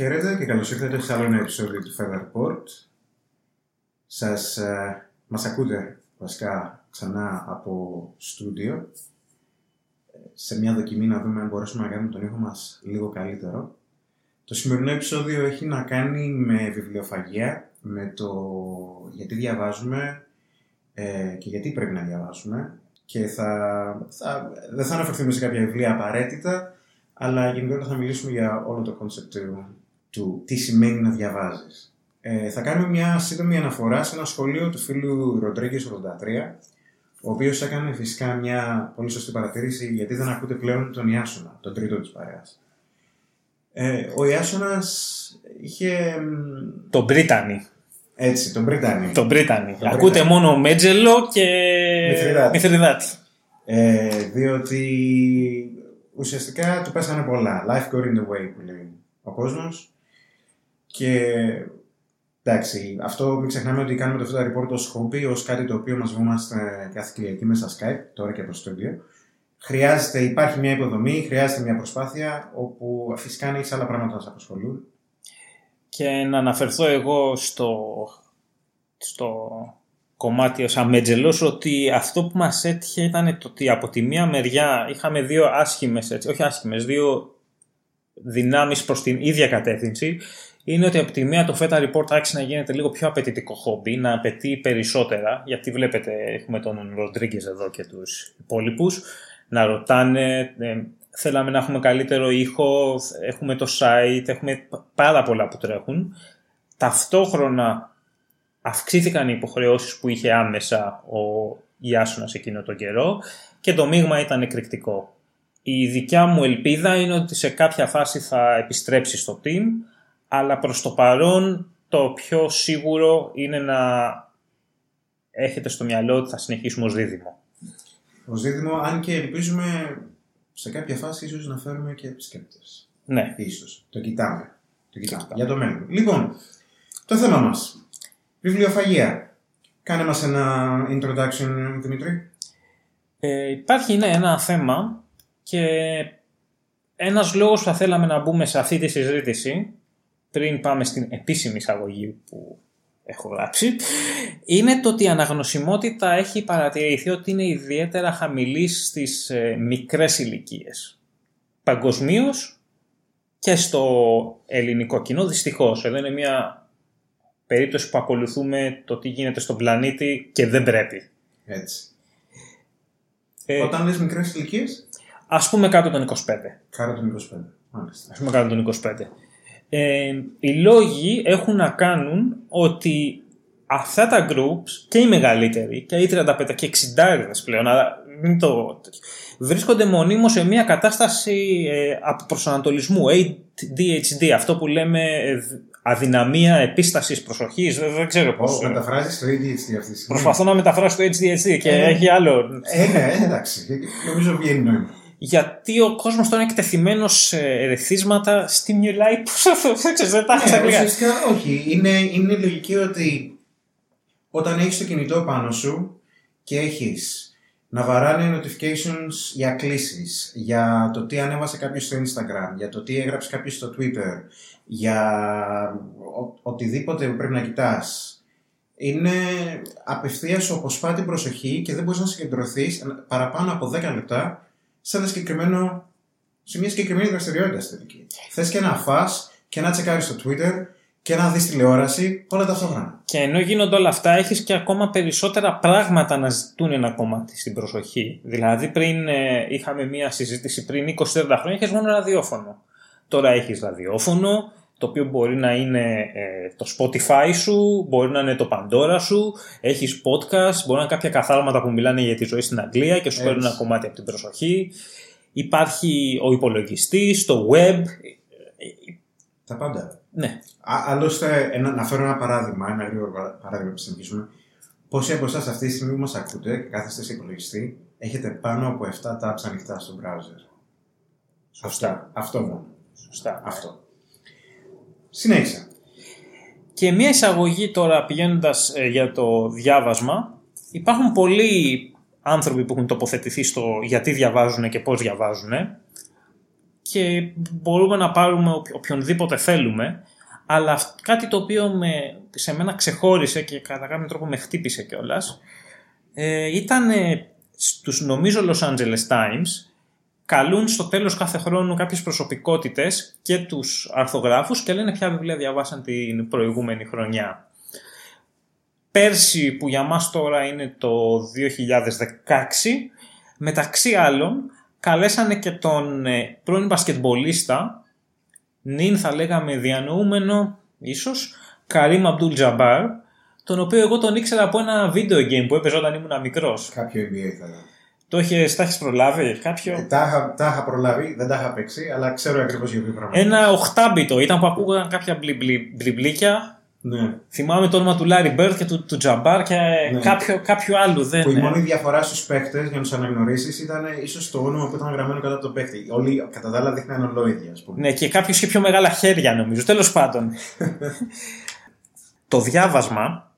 Χαίρετε και καλώς ήρθατε σε άλλο ένα επεισόδιο του Feather Report. Σας, ε, μας ακούτε βασικά ξανά από στούντιο σε μια δοκιμή να δούμε αν μπορέσουμε να κάνουμε τον ήχο μας λίγο καλύτερο. Το σημερινό επεισόδιο έχει να κάνει με βιβλιοφαγία, με το γιατί διαβάζουμε ε, και γιατί πρέπει να διαβάσουμε και θα, θα, δεν θα αναφερθούμε σε κάποια βιβλία απαραίτητα, αλλά γενικότερα θα μιλήσουμε για όλο το concept του, του τι σημαίνει να διαβάζεις. Ε, θα κάνουμε μια σύντομη αναφορά σε ένα σχόλιο του φίλου Ροντρίγκες 83, ο οποίος έκανε φυσικά μια πολύ σωστή παρατήρηση γιατί δεν ακούτε πλέον τον Ιάσονα, τον τρίτο της παρέας. Ε, ο Ιάσονας είχε. Τον Μπρίτανη. Έτσι, τον Μπρίτανη. Τον Μπρίτανη. Ακούτε μόνο Μέτζελο και Μηθριδάτη. Ε, διότι ουσιαστικά του πέσανε πολλά. Life going the way που λέει ο κόσμος. Και εντάξει, αυτό μην ξεχνάμε ότι κάνουμε το Food Report ως χόμπι, ως κάτι το οποίο μας βούμαστε κάθε Κυριακή μέσα Skype, τώρα και από το στούντιο. Χρειάζεται, υπάρχει μια υποδομή, χρειάζεται μια προσπάθεια, όπου φυσικά αν έχεις άλλα πράγματα να σε απασχολούν. Και να αναφερθώ εγώ στο, στο κομμάτι ως αμέτζελος ότι αυτό που μας έτυχε ήταν το ότι από τη μία μεριά είχαμε δύο άσχημες, έτσι, όχι άσχημες, δύο δυνάμεις προς την ίδια κατεύθυνση είναι ότι από τη μία το Feta Report άρχισε να γίνεται λίγο πιο απαιτητικό χόμπι, να απαιτεί περισσότερα, γιατί βλέπετε έχουμε τον Ροντρίγκε εδώ και τους υπόλοιπους, να ρωτάνε, ε, θέλαμε να έχουμε καλύτερο ήχο, έχουμε το site, έχουμε πάρα πολλά που τρέχουν. Ταυτόχρονα αυξήθηκαν οι υποχρεώσεις που είχε άμεσα ο Ιάσονας εκείνο τον καιρό και το μείγμα ήταν εκρηκτικό. Η δικιά μου ελπίδα είναι ότι σε κάποια φάση θα επιστρέψει στο team, αλλά προς το παρόν το πιο σίγουρο είναι να έχετε στο μυαλό ότι θα συνεχίσουμε ως δίδυμο. Ως δίδυμο, αν και ελπίζουμε σε κάποια φάση ίσως να φέρουμε και επισκέπτες. Ναι. Ίσως. Το κοιτάμε. Το κοιτάμε. Για το μέλλον. Λοιπόν, το θέμα μας. Βιβλιοφαγία. Κάνε μας ένα introduction, Δημήτρη. Ε, υπάρχει ναι, ένα θέμα και ένας λόγος που θα θέλαμε να μπούμε σε αυτή τη συζήτηση πριν πάμε στην επίσημη εισαγωγή που έχω γράψει, είναι το ότι η αναγνωσιμότητα έχει παρατηρηθεί ότι είναι ιδιαίτερα χαμηλή στις ε, μικρές ηλικίες. Παγκοσμίως και στο ελληνικό κοινό, δυστυχώς. Εδώ είναι μια περίπτωση που ακολουθούμε το τι γίνεται στον πλανήτη και δεν πρέπει. Έτσι. Ε, Όταν λες μικρές ηλικίες; Ας πούμε κάτω των 25. Κάτω των 25. Μάλιστα. Ας πούμε κάτω των 25. Ε, οι λόγοι έχουν να κάνουν ότι αυτά τα groups και οι μεγαλύτεροι και οι 35 και 60 πλέον αλλά μην το... βρίσκονται μονίμως σε μια κατάσταση ε, προσανατολισμού ADHD αυτό που λέμε ε, αδυναμία επίστασης προσοχής. Δεν, ξέρω πώς. Oh, μεταφράζεις το ADHD αυτή τη στιγμή. Προσπαθώ να μεταφράσω το ADHD και ε, έχει άλλο. Ε, ναι, εντάξει. Νομίζω βγαίνει νόημα γιατί ο κόσμος τώρα είναι εκτεθειμένος σε ερεθίσματα, stimuli. δεν τα έχει όχι. Είναι, είναι λογική ότι όταν έχεις το κινητό πάνω σου και έχεις να βαράνε notifications για κλήσεις, για το τι ανέβασε κάποιος στο Instagram, για το τι έγραψε κάποιος στο Twitter, για ο, οτιδήποτε πρέπει να κοιτάς. Είναι απευθείας σου αποσπά την προσοχή και δεν μπορείς να συγκεντρωθείς παραπάνω από 10 λεπτά σε, ένα συγκεκριμένο, σε μια συγκεκριμένη δραστηριότητα στην τελική. Θες και να φά και να τσεκάρεις στο Twitter και να δεις τηλεόραση όλα ταυτόχρονα. Και ενώ γίνονται όλα αυτά, έχεις και ακόμα περισσότερα πράγματα να ζητούν ένα κομμάτι στην προσοχή. Δηλαδή, πριν ε, είχαμε μία συζήτηση πριν 20-30 χρόνια, είχε μόνο ραδιόφωνο. Τώρα έχεις ραδιόφωνο, το οποίο μπορεί να είναι ε, το Spotify σου, μπορεί να είναι το Pandora σου, έχεις podcast, μπορεί να είναι κάποια καθάλματα που μιλάνε για τη ζωή στην Αγγλία και σου παίρνουν ένα κομμάτι από την προσοχή. Υπάρχει ο υπολογιστής, το web. Τα πάντα. Ναι. άλλωστε, ένα, να φέρω ένα παράδειγμα, ένα γρήγορο παράδειγμα που συνεχίσουμε. Πόσοι από εσάς αυτή τη στιγμή που μας ακούτε και κάθεστε σε υπολογιστή, έχετε πάνω από 7 tabs ανοιχτά στο browser; Σωστά. Αυτό μόνο. Σωστά. Αυτό. Συνέχισα. Και μια εισαγωγή τώρα πηγαίνοντας ε, για το διάβασμα. Υπάρχουν πολλοί άνθρωποι που έχουν τοποθετηθεί στο γιατί διαβάζουν και πώς διαβάζουν. και μπορούμε να πάρουμε οποιονδήποτε θέλουμε. Αλλά κάτι το οποίο με, σε μένα ξεχώρισε και κατά κάποιο τρόπο με χτύπησε κιόλας. Ε, ήταν ε, στους νομίζω Los Angeles Times καλούν στο τέλος κάθε χρόνου κάποιες προσωπικότητες και τους αρθογράφους και λένε ποια βιβλία διαβάσαν την προηγούμενη χρονιά. Πέρσι που για μας τώρα είναι το 2016, μεταξύ άλλων καλέσανε και τον ε, πρώην μπασκετμπολίστα, νυν θα λέγαμε διανοούμενο ίσως, Καρίμ Αμπτούλ Τζαμπάρ, τον οποίο εγώ τον ήξερα από ένα video game που έπαιζε όταν ήμουν μικρός. Κάποιο NBA θα το έχεις, τα έχεις προλάβει κάποιο; Ε, τα, τα είχα προλάβει, δεν τα είχα παίξει, αλλά ξέρω ακριβώς για ποιο πράγμα. Ένα οχτάμπιτο ήταν που ακούγαν κάποια μπλιμπλίκια. Ναι. Θυμάμαι το όνομα του Λάρι Μπερντ και του, του Τζαμπάρ και ναι. κάποιο, κάποιο άλλου. Δεν, που η μόνη διαφορά στους παίκτες για να τους αναγνωρίσεις ήταν ίσως το όνομα που ήταν γραμμένο κάτω από τον παίκτη. Όλοι κατά τα άλλα δείχναν ολόιδια, ας πούμε. Ναι, και κάποιος είχε πιο μεγάλα χέρια νομίζω. Τέλος πάντων. το διάβασμα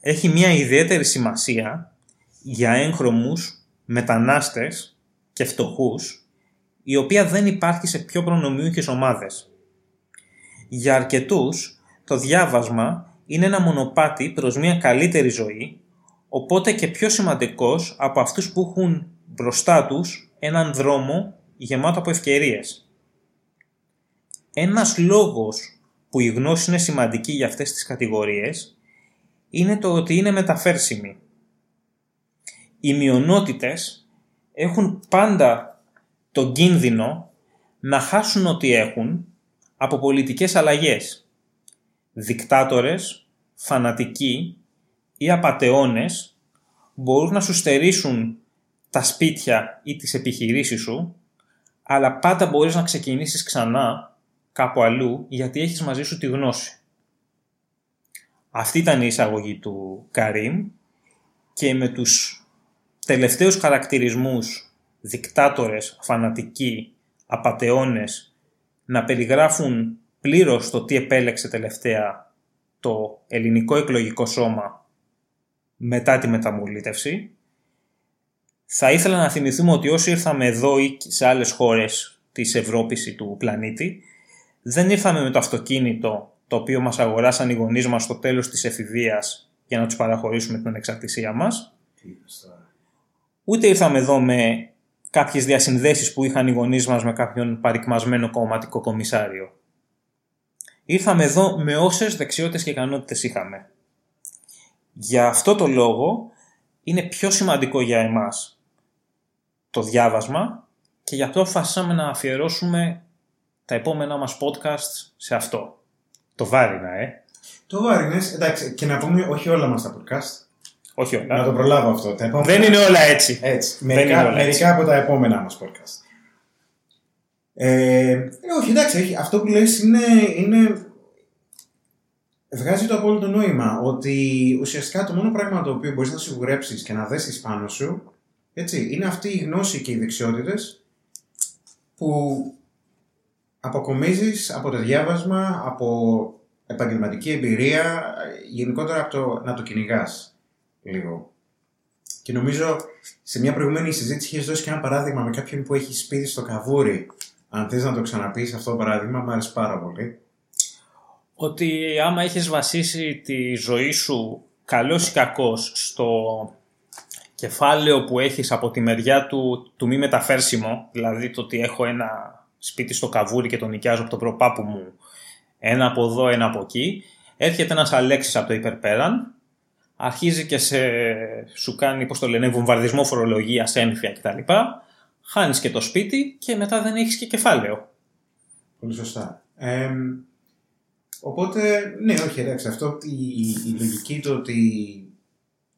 έχει μια ιδιαίτερη σημασία για έγχρωμους μετανάστες και φτωχούς, η οποία δεν υπάρχει σε πιο προνομιούχες ομάδες. Για αρκετούς, το διάβασμα είναι ένα μονοπάτι προς μια καλύτερη ζωή, οπότε και πιο σημαντικός από αυτούς που έχουν μπροστά τους έναν δρόμο γεμάτο από ευκαιρίες. Ένας λόγος που η γνώση είναι σημαντική για αυτές τις κατηγορίες είναι το ότι είναι μεταφέρσιμη οι μειονότητες έχουν πάντα τον κίνδυνο να χάσουν ό,τι έχουν από πολιτικές αλλαγές. Δικτάτορες, φανατικοί ή απατεώνες μπορούν να σου στερήσουν τα σπίτια ή τις επιχειρήσεις σου, αλλά πάντα μπορείς να ξεκινήσεις ξανά κάπου αλλού γιατί έχεις μαζί σου τη γνώση. Αυτή ήταν η εισαγωγή του Καρίμ και με τους τελευταίους χαρακτηρισμούς δικτάτορες, φανατικοί, απατεώνες να περιγράφουν πλήρως το τι επέλεξε τελευταία το ελληνικό εκλογικό σώμα μετά τη μεταμολύτευση. Θα ήθελα να θυμηθούμε ότι όσοι ήρθαμε εδώ ή σε άλλες χώρες της Ευρώπης ή του πλανήτη δεν ήρθαμε με το αυτοκίνητο το οποίο μας αγοράσαν οι γονείς μας στο τέλος της εφηβείας για να τους παραχωρήσουμε την εξαρτησία μας ούτε ήρθαμε εδώ με κάποιες διασυνδέσεις που είχαν οι γονείς μας με κάποιον παρικμασμένο κομματικό κομισάριο. Ήρθαμε εδώ με όσες δεξιότητες και ικανότητες είχαμε. Για αυτό το λόγο είναι πιο σημαντικό για εμάς το διάβασμα και γι' αυτό αποφασίσαμε να αφιερώσουμε τα επόμενά μας podcast σε αυτό. Το βάρινα, ε. Το βάρινες, εντάξει, και να πούμε όχι όλα μας τα podcast. Όχι όλα. Να το προλάβω αυτό. Τα επόμενα... Δεν είναι όλα έτσι. έτσι. Μερικά, όλα μερικά έτσι. από τα επόμενά μας podcast. Ε, ε, όχι, εντάξει, αυτό που λες είναι, είναι... Βγάζει το απόλυτο νόημα ότι ουσιαστικά το μόνο πράγμα το οποίο μπορείς να σιγουρέψεις και να δέσεις πάνω σου έτσι, είναι αυτή η γνώση και οι δεξιότητες που αποκομίζεις από το διάβασμα, από επαγγελματική εμπειρία, γενικότερα από το να το κυνηγάς λίγο. Και νομίζω σε μια προηγούμενη συζήτηση είχες δώσει και ένα παράδειγμα με κάποιον που έχει σπίτι στο καβούρι. Αν θες να το ξαναπείς αυτό το παράδειγμα, μου άρεσε πάρα πολύ. Ότι άμα έχεις βασίσει τη ζωή σου καλός ή κακός στο κεφάλαιο που έχεις από τη μεριά του, του μη μεταφέρσιμο, δηλαδή το ότι έχω ένα σπίτι στο καβούρι και το νοικιάζω από τον προπάπου μου, ένα από εδώ, ένα από εκεί, έρχεται ένας Αλέξης από το υπερπέραν αρχίζει και σε, σου κάνει, πώς το λένε, βομβαρδισμό φορολογία, ένφια κτλ. Χάνεις και το σπίτι και μετά δεν έχεις και κεφάλαιο. Πολύ σωστά. Ε, οπότε, ναι, όχι, εντάξει, αυτό η, η λογική του ότι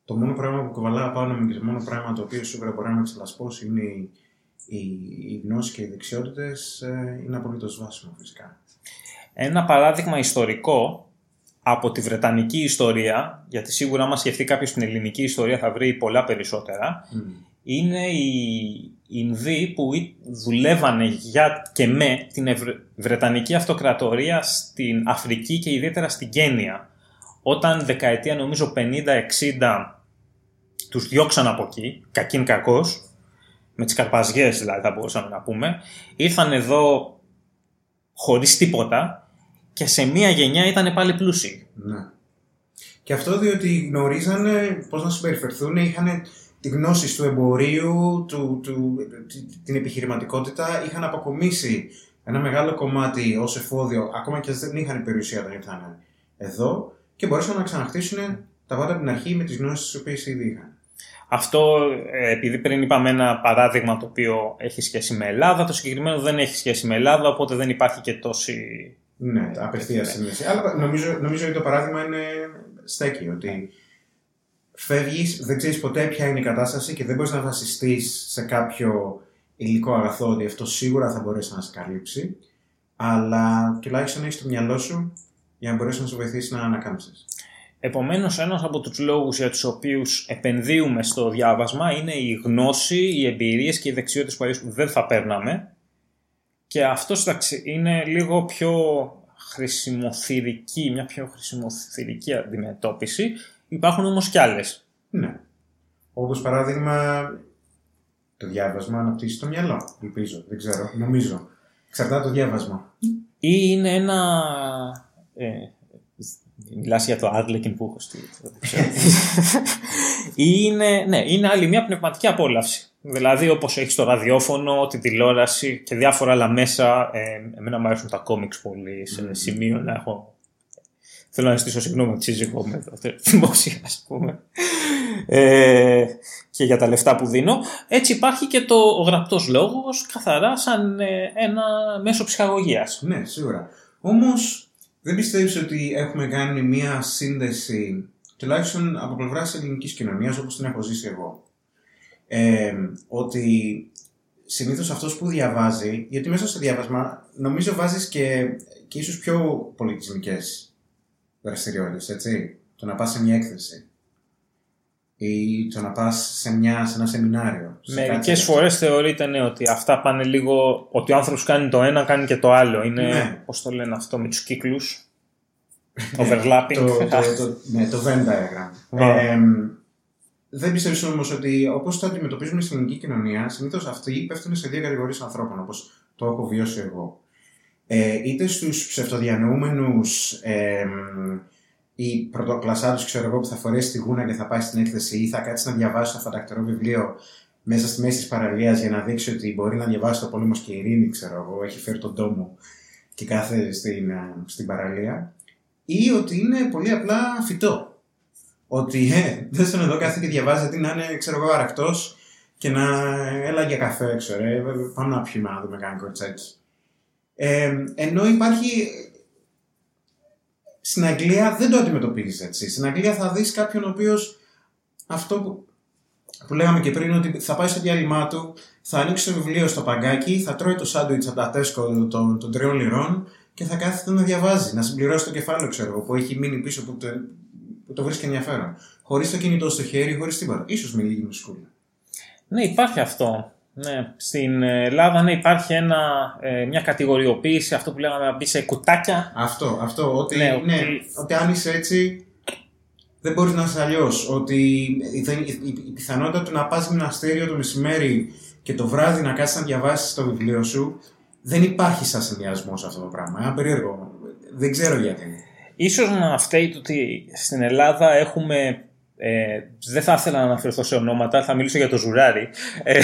το μόνο πράγμα που κοβαλάω πάνω μου και το μόνο πράγμα το οποίο σίγουρα μπορεί να με ξελασπώσει είναι η, η, η γνώση και οι δεξιότητες ε, είναι απολύτως βάσιμο φυσικά. Ένα παράδειγμα ιστορικό από τη Βρετανική ιστορία, γιατί σίγουρα άμα σκεφτεί κάποιος την ελληνική ιστορία θα βρει πολλά περισσότερα, είναι οι Ινδοί που δουλεύανε για και με την Βρετανική Αυτοκρατορία στην Αφρική και ιδιαίτερα στην Κένια. Όταν δεκαετία νομίζω 50-60 τους διώξαν από εκεί, κακήν κακός, με τις καρπαζιές δηλαδή θα μπορούσαμε να πούμε, ήρθαν εδώ χωρίς τίποτα και σε μία γενιά ήταν πάλι πλούσιοι. Ναι. Και αυτό διότι γνωρίζανε πώς να συμπεριφερθούν, είχαν τη γνώση του εμπορίου, του, του, την επιχειρηματικότητα, είχαν αποκομίσει ένα μεγάλο κομμάτι ως εφόδιο, ακόμα και δεν είχαν περιουσία όταν ήρθαν εδώ και μπορούσαν να ξαναχτίσουν τα πάντα από την αρχή με τις γνώσεις τις οποίες ήδη είχαν. Αυτό, ε, επειδή πριν είπαμε ένα παράδειγμα το οποίο έχει σχέση με Ελλάδα, το συγκεκριμένο δεν έχει σχέση με Ελλάδα, οπότε δεν υπάρχει και τόση. Ναι, απευθείας σύνδεση. Αλλά νομίζω, νομίζω ότι το παράδειγμα είναι στέκει. Ότι φεύγεις, δεν ξέρεις ποτέ ποια είναι η κατάσταση και δεν μπορείς να βασιστείς σε κάποιο υλικό αγαθό ότι αυτό σίγουρα θα μπορέσει να σε καλύψει. Αλλά τουλάχιστον έχεις το μυαλό σου για να μπορέσει να σου βοηθήσει να ανακάμψεις. Επομένως, ένας από τους λόγους για τους οποίους επενδύουμε στο διάβασμα είναι η γνώση, οι εμπειρίες και οι δεξιότητες που δεν θα παίρναμε και αυτός είναι λίγο πιο χρησιμοθυρική, μια πιο χρησιμοθυρική αντιμετώπιση. Υπάρχουν όμως κι άλλες. Ναι. Όπως παράδειγμα το διάβασμα αναπτύσσει το μυαλό, ελπίζω, δεν ξέρω, νομίζω. Εξαρτάται το διάβασμα. Ή είναι ένα... Ε, Μιλάς για το Arlequin που έχω στείλει. Ή είναι, ναι, είναι άλλη μια πνευματική απόλαυση. Δηλαδή όπως έχεις το ραδιόφωνο, τη τηλεόραση και διάφορα άλλα μέσα. Ε, εμένα μου αρέσουν τα κόμιξ πολύ σε mm. σημείο να έχω... Θέλω να ζητήσω συγγνώμη από τη σύζυγό με το δημόσια ας πούμε. Ε, και για τα λεφτά που δίνω. Έτσι υπάρχει και το ο γραπτός λόγος καθαρά σαν ε, ένα μέσο ψυχαγωγίας. Ναι, σίγουρα. Όμως δεν πιστεύεις ότι έχουμε κάνει μία σύνδεση, τουλάχιστον από πλευράς τη ελληνικής κοινωνίας, όπως την έχω ζήσει εγώ. Ε, ότι συνήθως αυτός που διαβάζει, γιατί μέσα στο διάβασμα νομίζω βάζεις και, και ίσως πιο πολιτισμικές δραστηριότητες, έτσι. Το να πας σε μια έκθεση ή το να πας σε, μια, σε ένα σεμινάριο. Μερικές φορές θεωρείται ναι, ότι αυτά πάνε λίγο. ότι ο άνθρωπος κάνει το ένα, κάνει και το άλλο. Είναι. Ναι. Πώς το λένε αυτό με τους κύκλους. Overlapping. το, το, το, ναι, το Venn diagram. Ε, δεν πιστεύεις όμως ότι όπως το αντιμετωπίζουμε στην ελληνική κοινωνία, συνήθως αυτοί πέφτουν σε δύο κατηγορίες ανθρώπων, όπως το έχω βιώσει εγώ. Ε, είτε στους ψευτοδιανοούμενους ε, ή πρωτοκλασσάτου, ξέρω εγώ, που θα φορέσει τη γούνα και θα πάει στην έκθεση ή θα κάτσει να διαβάσει το φαντακτερό βιβλίο μέσα στη μέση της παραλίας για να δείξει ότι μπορεί να διαβάσει το πόλεμο και η ειρήνη, ξέρω εγώ, έχει φέρει τον τόμο και κάθεται στην, ε, στην παραλία. Ή ότι είναι πολύ απλά φυτό. Ότι ε, δεν στον εδώ κάθεται και διαβάζει γιατί να είναι, ξέρω εγώ, αρακτός και να έλα για καφέ, ξέρω, ε, πάμε να πιούμε να δούμε κανένα κορτσάκι. Ε, ενώ υπάρχει στην Αγγλία δεν το αντιμετωπίζεις έτσι. Στην Αγγλία θα δεις κάποιον ο οποίος αυτό που, που λέγαμε και πριν, ότι θα πάει στο διάλειμμα του, θα ανοίξει το βιβλίο στο παγκάκι, θα τρώει το σάντουιτς από τα τέσκο των, των τριών λιρών και θα κάθεται να διαβάζει, να συμπληρώσει το κεφάλαιο, ξέρω εγώ, που έχει μείνει πίσω που το, που το βρίσκει ενδιαφέρον. Χωρίς το κινητό στο χέρι, χωρίς τίποτα. σω με λίγη μουσικούλα. Ναι, υπάρχει αυτό. Ναι. Στην Ελλάδα ναι, υπάρχει ένα, ε, μια κατηγοριοποίηση, αυτό που λέγαμε να μπει σε κουτάκια. Αυτό, αυτό. Ότι, ναι, ότι... Ναι, ότι αν είσαι έτσι, δεν μπορείς να είσαι αλλιώς. Ότι η, η, πιθανότητα του να πας γυμναστήριο το μεσημέρι και το βράδυ να κάτσει να διαβάσεις το βιβλίο σου, δεν υπάρχει σαν συνδυασμό αυτό το πράγμα. Ένα περίεργο. Δεν ξέρω γιατί. Ίσως να φταίει το ότι στην Ελλάδα έχουμε ε, δεν θα ήθελα να αναφερθώ σε ονόματα, θα μιλήσω για το Ζουράρι. Ε,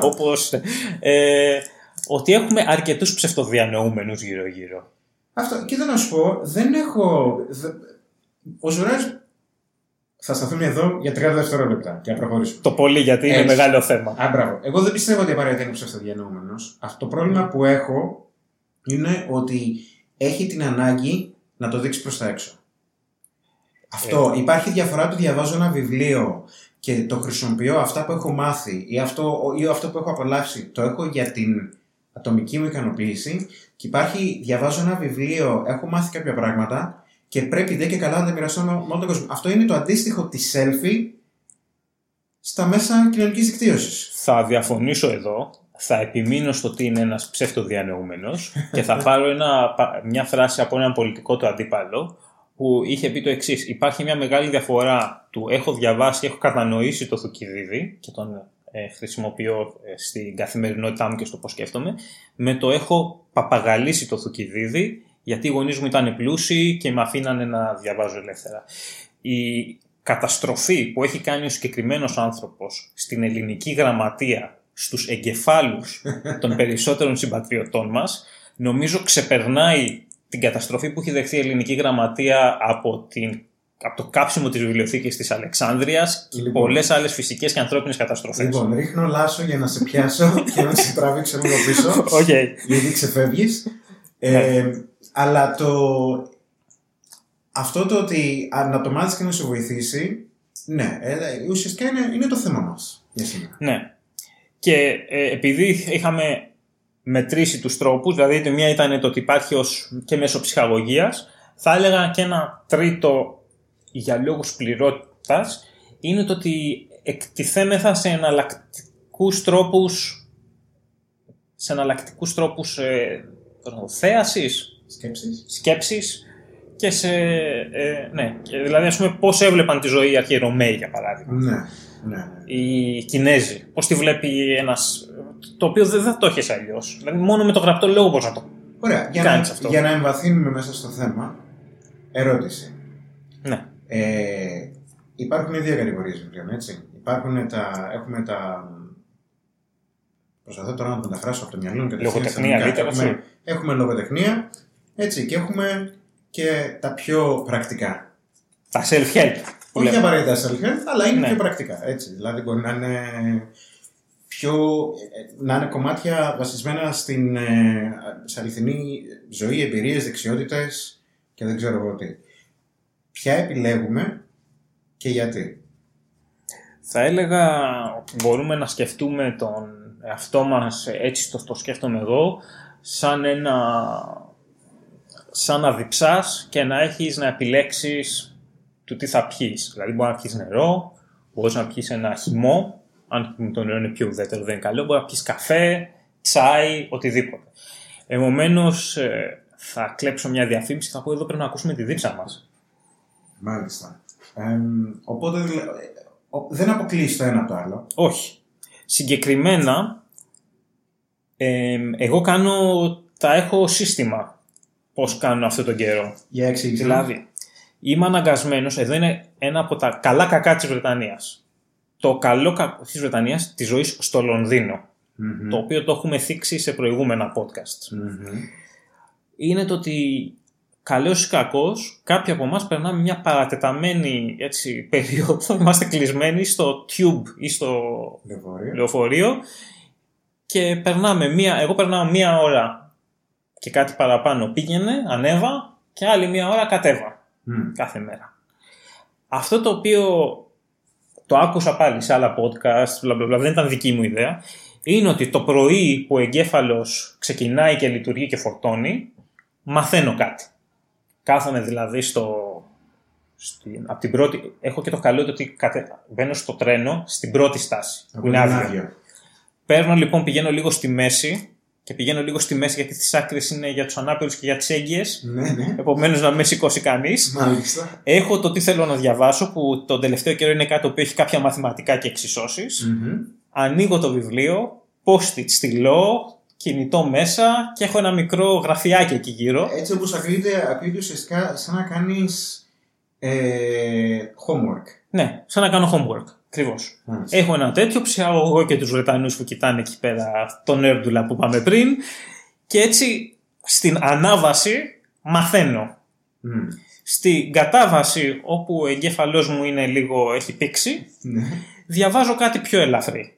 όπως, ε, ότι έχουμε αρκετούς ψευτοδιανοούμενους γύρω-γύρω. Αυτό, κοίτα να σου πω, δεν έχω... Ο Ζουράρης θα σταθούμε εδώ για 30 δευτερόλεπτα και να προχωρήσουμε. Το πολύ, γιατί είναι μεγάλο θέμα. Α, μπράβο. Εγώ δεν πιστεύω ότι απαραίτητα είναι ψευτοδιανοούμενος. Αυτό το πρόβλημα που έχω είναι ότι έχει την ανάγκη να το δείξει προς τα έξω. Αυτό. Ε. Υπάρχει διαφορά του διαβάζω ένα βιβλίο και το χρησιμοποιώ αυτά που έχω μάθει ή αυτό, ή αυτό που έχω απολαύσει. Το έχω για την ατομική μου ικανοποίηση. Και υπάρχει, διαβάζω ένα βιβλίο, έχω μάθει κάποια πράγματα και πρέπει δεν και καλά να τα μοιραστώ με όλο τον κόσμο. Αυτό είναι το αντίστοιχο της selfie στα μέσα κοινωνικής δικτύωσης. Θα διαφωνήσω εδώ. Θα επιμείνω στο ότι είναι ένας ψεύτο-διανοούμενος και θα πάρω ένα, μια φράση από έναν πολιτικό του αντίπαλο που είχε πει το εξής. Υπάρχει μια μεγάλη διαφορά του έχω διαβάσει, έχω κατανοήσει το Θουκυδίδη και τον ε, χρησιμοποιώ ε, στην καθημερινότητά μου και στο πώς σκέφτομαι, με το έχω παπαγαλίσει το Θουκυδίδη, γιατί οι γονείς μου ήταν πλούσιοι και με αφήνανε να διαβάζω ελεύθερα. Η καταστροφή που έχει κάνει ο συγκεκριμένος άνθρωπος στην ελληνική γραμματεία, στους εγκεφάλους των περισσότερων συμπατριωτών μας, νομίζω ξεπερνάει την καταστροφή που έχει δεχθεί η ελληνική γραμματεία από την από το κάψιμο της βιβλιοθήκης της Αλεξάνδρειας και Λοιπόν. πολλές άλλες φυσικές και ανθρώπινες καταστροφές. Λοιπόν, ρίχνω λάσο για να σε πιάσω και να σε τραβήξω λίγο πίσω. Οκ. γιατί ξεφεύγεις. Ε, αλλά το. Αυτό το ότι α, να το μάθεις και να σε βοηθήσει, ναι, ε, ουσιαστικά είναι, είναι το θέμα μας για σήμερα. Ναι. Και ε, επειδή είχαμε μετρήσει τους τρόπους, δηλαδή το μία ήταν το ότι υπάρχει ως και μέσω ψυχαγωγίας, θα έλεγα και ένα τρίτο για λόγους πληρότητας, είναι το ότι εκτιθέμεθα σε εναλλακτικούς τρόπους σε εναλλακτικούς τρόπους ε, πώς να το πω, θέασης, Σκέψει. σκέψης και σε... Ε, ναι, και δηλαδή ας πούμε πώς έβλεπαν τη ζωή οι αρχαίοι Ρωμαίοι για παράδειγμα. Ναι, ναι, ναι. Οι Κινέζοι, πώς τη βλέπει ένας... Το οποίο δεν θα το έχεις αλλιώς. Δηλαδή μόνο με το γραπτό λόγο πώς να το... Ωραία, για Κάνεις να, αυτό. για να εμβαθύνουμε μέσα στο θέμα, ερώτηση. Ναι. Ε, υπάρχουν δύο κατηγορίες βιβλίων, έτσι. Υπάρχουν τα, έχουμε τα... Προσπαθώ τώρα να το μεταφράσω από το μυαλό μου και Λογοτεχνία, literature. Έχουμε, έχουμε λογοτεχνία, έτσι, και έχουμε και τα πιο πρακτικά. Τα self-help. που Όχι λέμε. απαραίτητα self-help, αλλά είναι Ναι. πιο πρακτικά. Έτσι. Δηλαδή μπορεί να είναι πιο, να είναι κομμάτια βασισμένα στην ε, σε αληθινή ζωή, εμπειρίες, δεξιότητες και δεν ξέρω εγώ τι. Ποια επιλέγουμε και γιατί; Θα έλεγα ότι μπορούμε να σκεφτούμε τον εαυτό μας, έτσι το, το σκέφτομαι εγώ, σαν ένα σαν να διψάς και να έχεις να επιλέξεις του τι θα πιείς. Δηλαδή μπορεί να πιείς νερό, μπορείς να πιείς ένα χυμό, αν το νερό είναι πιο ουδέτερο δεν είναι καλό, μπορεί να πιείς καφέ, τσάι, οτιδήποτε. Επομένως, θα κλέψω μια διαφήμιση και θα πω εδώ πρέπει να ακούσουμε τη δίψα μας. Μάλιστα. Εμ, οπότε δηλα- ε, ο- δεν αποκλείεις το ένα από το άλλο. Όχι. Συγκεκριμένα, εμ, εγώ κάνω, τα έχω σύστημα πώς κάνω αυτό τον καιρό. Για εξήγηση. Δηλαδή, είμαι αναγκασμένος, εδώ είναι ένα από τα καλά κακά της Βρετανίας. Το καλό κακό της Βρετανίας, της ζωής στο Λονδίνο, Μμμ. το οποίο το έχουμε θίξει σε προηγούμενα podcast. Μμμ. Είναι το ότι καλός ή κακός, κάποιοι από εμάς περνάμε μια παρατεταμένη έτσι, περίοδο, είμαστε κλεισμένοι στο tube ή στο Λεωφορείο. λεωφορείο και περνάμε μία, εγώ περνάω μία ώρα και κάτι παραπάνω πήγαινε, ανέβα και άλλη μία ώρα κατέβα Μμ. κάθε μέρα. Αυτό το οποίο το άκουσα πάλι σε άλλα podcast, μπλα, μπλα, μπλα, δεν ήταν δική μου ιδέα, είναι ότι το πρωί που ο εγκέφαλος ξεκινάει και λειτουργεί και φορτώνει, μαθαίνω κάτι. Κάθομαι δηλαδή στο, στην, από την πρώτη, έχω και το καλό το ότι κατε, μπαίνω στο τρένο στην πρώτη στάση, που Από είναι την άδειο. άδεια. Παίρνω λοιπόν, πηγαίνω λίγο στη μέση και πηγαίνω λίγο στη μέση γιατί στις άκρες είναι για τους ανάπηρους και για τις έγκυες, Ναι, ναι. επομένως να με σηκώσει κανείς. Μάλιστα. Έχω το τι θέλω να διαβάσω που τον τελευταίο καιρό είναι κάτι το οποίο έχει κάποια μαθηματικά και εξισώσεις. Μμμ. Ανοίγω το βιβλίο, post-it στυλό, κινητό μέσα και έχω ένα μικρό γραφιάκι εκεί γύρω. Έτσι όπως ακούγεται, ακούγεται ουσιαστικά σαν να κάνεις ε, homework. Ναι, σαν να κάνω homework. Ακριβώς. Μάλιστα. Έχω ένα τέτοιο, ψάχνω εγώ και τους Βρετανούς που κοιτάνε εκεί πέρα τον έρντουλα που είπαμε πριν. Και έτσι στην ανάβαση μαθαίνω. Μμ. Στην κατάβαση όπου ο εγκέφαλός μου είναι λίγο έχει πήξει, Ναι. διαβάζω κάτι πιο ελαφρύ.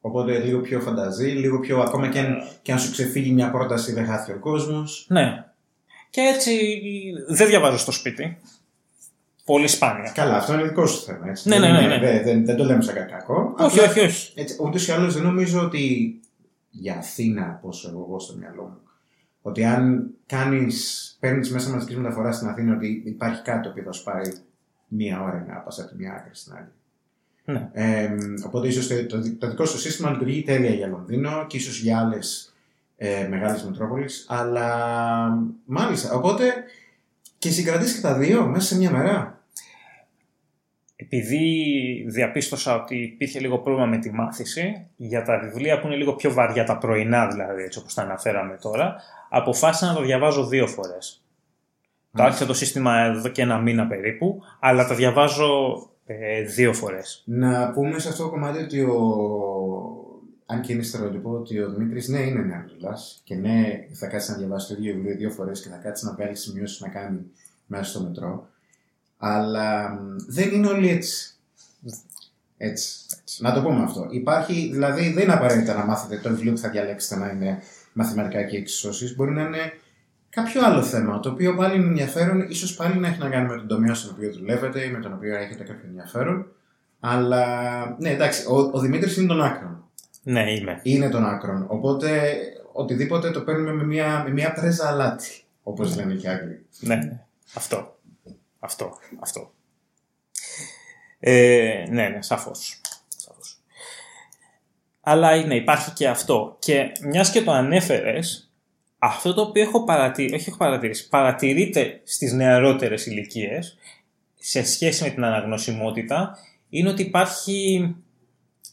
Οπότε λίγο πιο φανταζή, λίγο πιο ακόμα και αν, και αν σου ξεφύγει μια πρόταση δεν χάθει ο κόσμος. Ναι. Και έτσι δεν διαβάζω στο σπίτι. Πολύ σπάνια. Καλά, αυτό είναι δικό σου θέμα. Έτσι. Ναι, Δεν ναι, ναι, είναι- ναι. Δεν, δεν, δεν το λέμε σαν κάτι κακό. Όχι, Απλά, όχι, όχι. Έτσι, ούτως ή άλλως δεν νομίζω ότι για Αθήνα, πόσο έχω εγώ στο μυαλό μου, ότι αν κάνεις, παίρνεις μέσα μαζικής μεταφοράς στην Αθήνα ότι υπάρχει κάτι το οποίο θα σου πάρει μία ώρα να πας από τη μία άκρη στην άλλη. Ναι. Ε, οπότε ίσως το, το, το δικό σου σύστημα λειτουργεί τέλεια για Λονδίνο και ίσως για άλλες ε, μεγάλες μετρόπολεις, αλλά μάλιστα, οπότε και συγκρατείς και τα δύο μέσα σε μια μέρα. Επειδή διαπίστωσα ότι υπήρχε λίγο πρόβλημα με τη μάθηση, για τα βιβλία που είναι λίγο πιο βαριά, τα πρωινά δηλαδή, έτσι όπως τα αναφέραμε τώρα, αποφάσισα να το διαβάζω δύο φορές. Το άρχισα το σύστημα εδώ και ένα μήνα περίπου, αλλά τα διαβάζω ε, δύο φορές. Να πούμε σε αυτό το κομμάτι ότι ο... Αν και είναι στερεότυπο ότι ο Δημήτρης ναι είναι νεαρλούλα και ναι θα κάτσει να διαβάσει το ίδιο βιβλίο δύο φορές και θα κάτσει να βγάλει σημειώσεις να κάνει μέσα στο μετρό. Αλλά δεν είναι όλοι έτσι. Έτσι. Να το πούμε αυτό. Υπάρχει, δηλαδή δεν είναι απαραίτητα να μάθετε το βιβλίο που θα διαλέξετε να είναι μαθηματικά και εξισώσεις. Μπορεί να είναι κάποιο άλλο θέμα, το οποίο πάλι είναι ενδιαφέρον, ίσως πάλι να έχει να κάνει με τον τομέα στον οποίο δουλεύετε ή με τον οποίο έχετε κάποιο ενδιαφέρον. Αλλά ναι, εντάξει, ο, ο Δημήτρης είναι των άκρων. Ναι, είμαι. Είναι των άκρων. Οπότε οτιδήποτε το παίρνουμε με μια, με μια πρέζα αλάτι, όπως λένε και οι Άγγλοι. Ναι, ναι. αυτό. Αυτό. Αυτό. Ε, ναι, ναι, σαφώς. σαφώς. Αλλά ναι, υπάρχει και αυτό. Και μιας και το ανέφερες, αυτό το οποίο έχω παρατηρήσει, όχι έχω παρατηρήσει, παρατηρείται στις νεαρότερες ηλικίες σε σχέση με την αναγνωσιμότητα, είναι ότι υπάρχει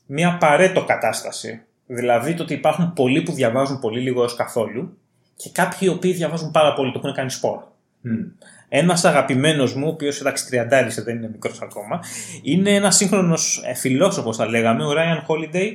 μια Pareto κατάσταση. Δηλαδή το ότι υπάρχουν πολλοί που διαβάζουν πολύ λίγο έως καθόλου και κάποιοι οι οποίοι διαβάζουν πάρα πολύ, το έχουν κάνει σπορ. Ένας αγαπημένος μου, ο οποίος εντάξει τριαντάρισε, δεν είναι μικρός ακόμα, είναι ένας σύγχρονος φιλόσοφος, θα λέγαμε, ο Ryan Holiday.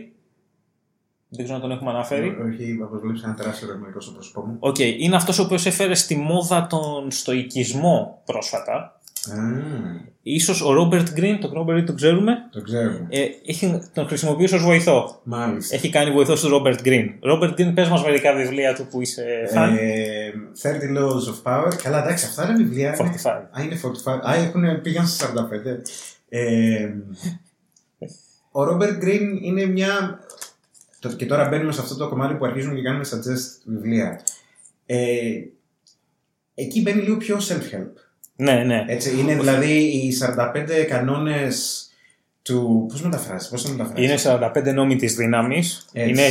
Δεν ξέρω αν τον έχουμε αναφέρει. Όχι, όπως βλέπεις, ένα τεράστιο ερωτηματικό στο πρόσωπό μου. Ok, okay. είναι αυτός ο οποίος έφερε στη μόδα τον στοικισμό πρόσφατα. Mm. Ίσως ο Ρόμπερτ Γκριν, τον Ρόμπερτ το ξέρουμε. Το ξέρουμε. Ε, έχει, τον χρησιμοποιείς ως βοηθό. Μάλιστα. Έχει κάνει βοηθό του Ρόμπερτ Γκριν. Ρόμπερτ Γκριν, πες μας μερικά βιβλία του που είσαι φαν. Ε, 30 Laws of Power. Καλά, εντάξει, αυτά είναι βιβλία. 45. Α, είναι 45. Α, έχουν, πήγαν στα 45. Ε, ο Ρόμπερτ Γκριν είναι μια. Και τώρα μπαίνουμε σε αυτό το κομμάτι που αρχίζουμε και κάνουμε suggest βιβλία. Ε, εκεί μπαίνει λίγο πιο self-help. Ναι, ναι. Έτσι, είναι δηλαδή οι 45 κανόνες του. Πώς μεταφράζει, πώς το μεταφράζει; Είναι 45 νόμοι της δύναμη.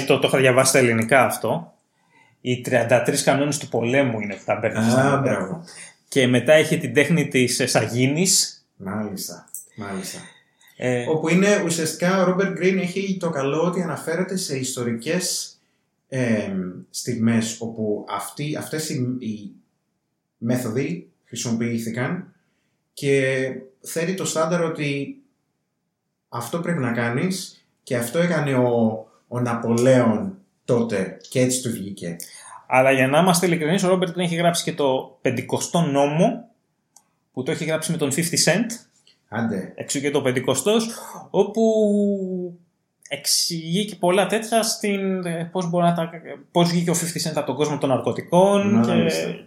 Το, το είχα διαβάσει στα ελληνικά αυτό. Οι 33 κανόνες του πολέμου είναι που τα παίρνει Α, μπράβο. Και μετά έχει την τέχνη της Σαγίνης. Μάλιστα. Μάλιστα. Ε, Όπου είναι ουσιαστικά ο Ρόμπερτ Γκριν έχει το καλό ότι αναφέρεται σε ιστορικές ε, στιγμές όπου αυτοί, αυτές οι, οι μέθοδοι χρησιμοποιήθηκαν και θέτει το στάνταρ ότι αυτό πρέπει να κάνεις και αυτό έκανε ο, ο Ναπολέον τότε και έτσι του βγήκε. Αλλά για να είμαστε ειλικρινείς, ο Ρόμπερτ έχει γράψει και το 50 νόμο που το έχει γράψει με τον 50 Cent. Άντε. Εξού και το 50 όπου εξηγεί και πολλά τέτοια στην ε, πώς, μπορεί να τα, πώς βγήκε ο 50 Cent από τον κόσμο των ναρκωτικών και,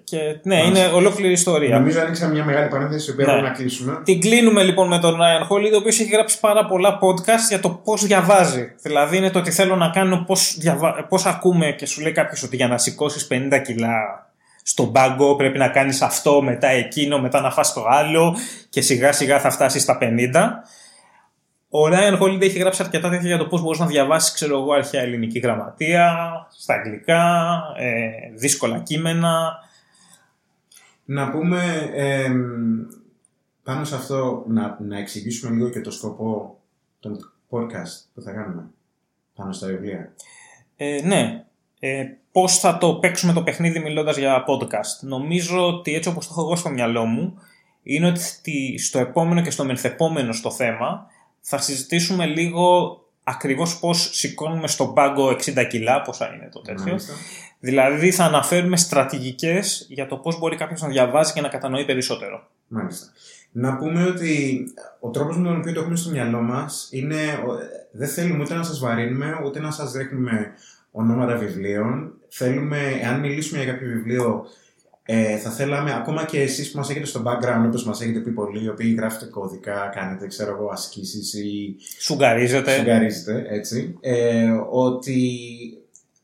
και, ναι, Μάλιστα. είναι ολόκληρη ιστορία. Νομίζω ανοίξαμε μια μεγάλη παρένθεση που ναι. πρέπει να κλείσουμε. Την κλείνουμε λοιπόν με τον Ryan Holiday, ο οποίος έχει γράψει πάρα πολλά podcast για το πώς διαβάζει. Δηλαδή είναι το ότι θέλω να κάνω πώς διαβα... πώς ακούμε και σου λέει κάποιος ότι για να σηκώσεις 50 κιλά στον πάγκο πρέπει να κάνεις αυτό, μετά εκείνο, μετά να φας το άλλο και σιγά σιγά θα φτάσεις στα 50. Ο Ryan Holiday έχει γράψει αρκετά τέτοια για το πώς μπορεί να διαβάσει, ξέρω εγώ, αρχαία ελληνική γραμματεία, στα αγγλικά, ε, δύσκολα κείμενα. Να πούμε ε, πάνω σε αυτό να, να εξηγήσουμε λίγο και το σκοπό των podcast που θα κάνουμε πάνω στα βιβλία. Ε, ναι. Ε, πώς θα το παίξουμε το παιχνίδι μιλώντας για podcast. Νομίζω ότι έτσι όπως το έχω εγώ στο μυαλό μου, είναι ότι στο επόμενο και στο μεθεπόμενο στο θέμα θα συζητήσουμε λίγο ακριβώς πώς σηκώνουμε στον πάγκο 60 κιλά, πόσα είναι το τέτοιο. Δηλαδή θα αναφέρουμε στρατηγικές για το πώς μπορεί κάποιος να διαβάζει και να κατανοεί περισσότερο. Μάλιστα. Να πούμε ότι ο τρόπος με τον οποίο το έχουμε στο μυαλό μας είναι δεν θέλουμε ούτε να σας βαρύνουμε, ούτε να σας ρίχνουμε ονόματα βιβλίων. Θέλουμε, εάν μιλήσουμε για κάποιο βιβλίο, ε, θα θέλαμε ακόμα και εσείς που μας έχετε στο background, όπως μας έχετε πει πολλοί, οι οποίοι γράφετε κώδικα, κάνετε, ξέρω εγώ, ασκήσεις ή... Σουγκαρίζετε. Σουγκαρίζετε, έτσι. Ε, ότι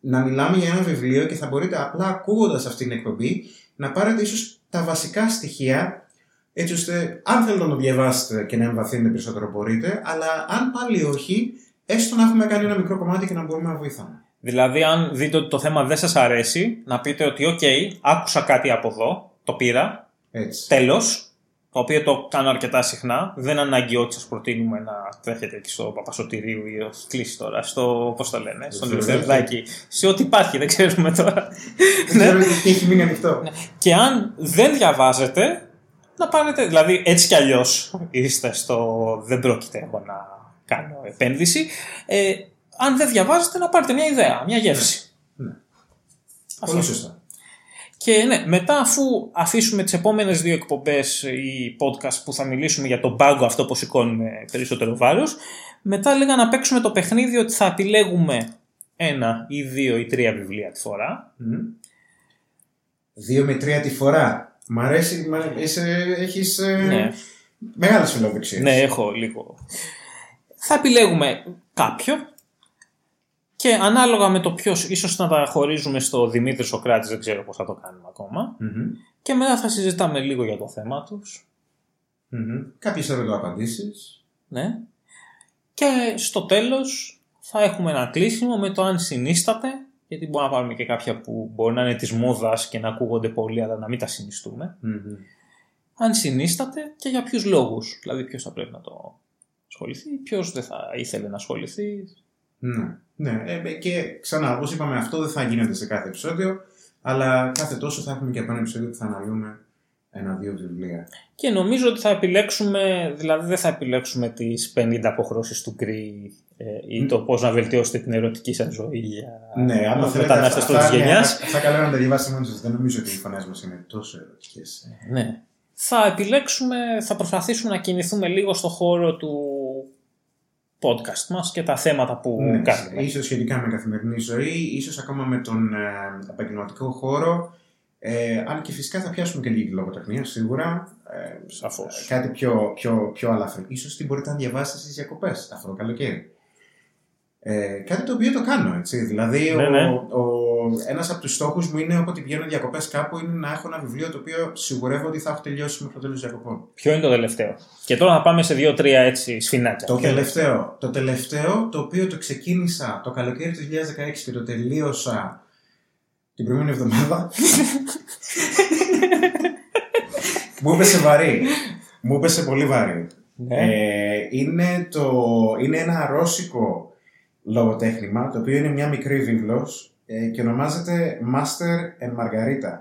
να μιλάμε για ένα βιβλίο και θα μπορείτε απλά ακούγοντας αυτή την εκπομπή να πάρετε ίσως τα βασικά στοιχεία έτσι ώστε αν θέλετε να το διαβάσετε και να εμβαθύνετε περισσότερο μπορείτε, αλλά αν πάλι όχι, έστω να έχουμε κάνει ένα μικρό κομμάτι και να μπορούμε να βοηθάμε. Δηλαδή, αν δείτε ότι το θέμα δεν σας αρέσει, να πείτε ότι, OK, άκουσα κάτι από εδώ, το πήρα. Έτσι. Τέλος. το οποίο το κάνω αρκετά συχνά. Δεν ανάγκη ότι σας προτείνουμε να τρέχετε εκεί στο Παπασωτηρίου ή όχι κλείσει τώρα, στο πώς το λένε, στον Λευθερδάκη, σε ό,τι υπάρχει, δεν ξέρουμε τώρα. Δεν ξέρω τι έχει μείνει ανοιχτό. Και αν δεν διαβάζετε, να πάρετε, δηλαδή έτσι κι αλλιώς είστε στο δεν πρόκειται εγώ να κάνω επένδυση. Ε, αν δεν διαβάζετε, να πάρετε μια ιδέα, μια γεύση. Ναι. Αυτό. Πολύ σωστά. Και ναι, μετά αφού αφήσουμε τις επόμενες δύο εκπομπές ή podcast που θα μιλήσουμε για τον πάγκο αυτό που σηκώνουμε περισσότερο βάρος, μετά λέγα να παίξουμε το παιχνίδι ότι θα επιλέγουμε ένα ή δύο ή τρία βιβλία τη φορά. Μμμ. Δύο με τρία τη φορά. Μ' αρέσει, μ' είσαι, έχεις ε, Ναι. μεγάλες φιλοδοξίες. Ναι, έχω λίγο. Θα επιλέγουμε κάποιο και ανάλογα με το ποιος, ίσως να τα χωρίζουμε στο Δημήτρης Σοκράτης, δεν ξέρω πώς θα το κάνουμε ακόμα. Μμμ. Και μετά θα συζητάμε λίγο για το θέμα τους. Μμμ. Κάποιες ερωτοαπαντήσεις. Ναι. Και στο τέλος θα έχουμε ένα κλείσιμο με το αν συνίσταται, γιατί μπορούμε να πάρουμε και κάποια που μπορεί να είναι της μόδας και να ακούγονται πολύ, αλλά να μην τα συνιστούμε. Μμμ. Αν συνίσταται και για ποιους λόγους. Δηλαδή ποιος θα πρέπει να το ασχοληθεί, ποιος δεν θα ήθελε να ασχοληθεί. Ναι, ναι. Ε, και ξανά, όπως είπαμε, αυτό δεν θα γίνεται σε κάθε επεισόδιο, αλλά κάθε τόσο θα έχουμε και από ένα επεισόδιο που θα αναλύουμε ένα-δύο βιβλία. Και νομίζω ότι θα επιλέξουμε, δηλαδή δεν θα επιλέξουμε τις 50 αποχρώσεις του Γκρι ε, ή το πώς να βελτιώσετε την ερωτική σας ζωή για Ναι, άμα θέλετε. μετανάστες αυτά- πρώτης αυτά, ναι, γενιάς. αυτά- Αυτά καλά να τα διαβάσετε μόνοι σας. Δεν νομίζω ότι οι φωνές μας είναι τόσο ερωτικές. Ναι. Θα επιλέξουμε, θα προσπαθήσουμε να κινηθούμε λίγο στο χώρο του podcast μας και τα θέματα που Ναι, κάνουμε. ίσως σχετικά με καθημερινή ζωή, ίσως ακόμα με τον ε, επαγγελματικό χώρο. Ε, αν και φυσικά θα πιάσουμε και λίγη λογοτεχνία, σίγουρα. Ε, Σαφώς. κάτι πιο, πιο, πιο αλαφρύ. Ίσως τι μπορείτε να διαβάσετε στις διακοπές αυτό το καλοκαίρι. Ε, κάτι το οποίο το κάνω, έτσι. Δηλαδή, Ναι, ο, ναι. ο, ένας από τους στόχους μου είναι όποτε πηγαίνω διακοπές κάπου είναι να έχω ένα βιβλίο το οποίο σιγουρεύω ότι θα έχω τελειώσει με το τέλος διακοπών. Ποιο είναι το τελευταίο; Και τώρα θα πάμε σε δύο-τρία έτσι σφινάκια. Το Ποιο είναι; τελευταίο, το τελευταίο, το οποίο το ξεκίνησα το καλοκαίρι του 2016 και το τελείωσα την προηγούμενη εβδομάδα. Μου έπεσε βαρύ. Μου έπεσε πολύ βαρύ. Ναι. Ε, είναι, το, είναι ένα ρώσικο λογοτέχνημα, το οποίο είναι μια μικρή βίβλος ε, και ονομάζεται Master and Margarita.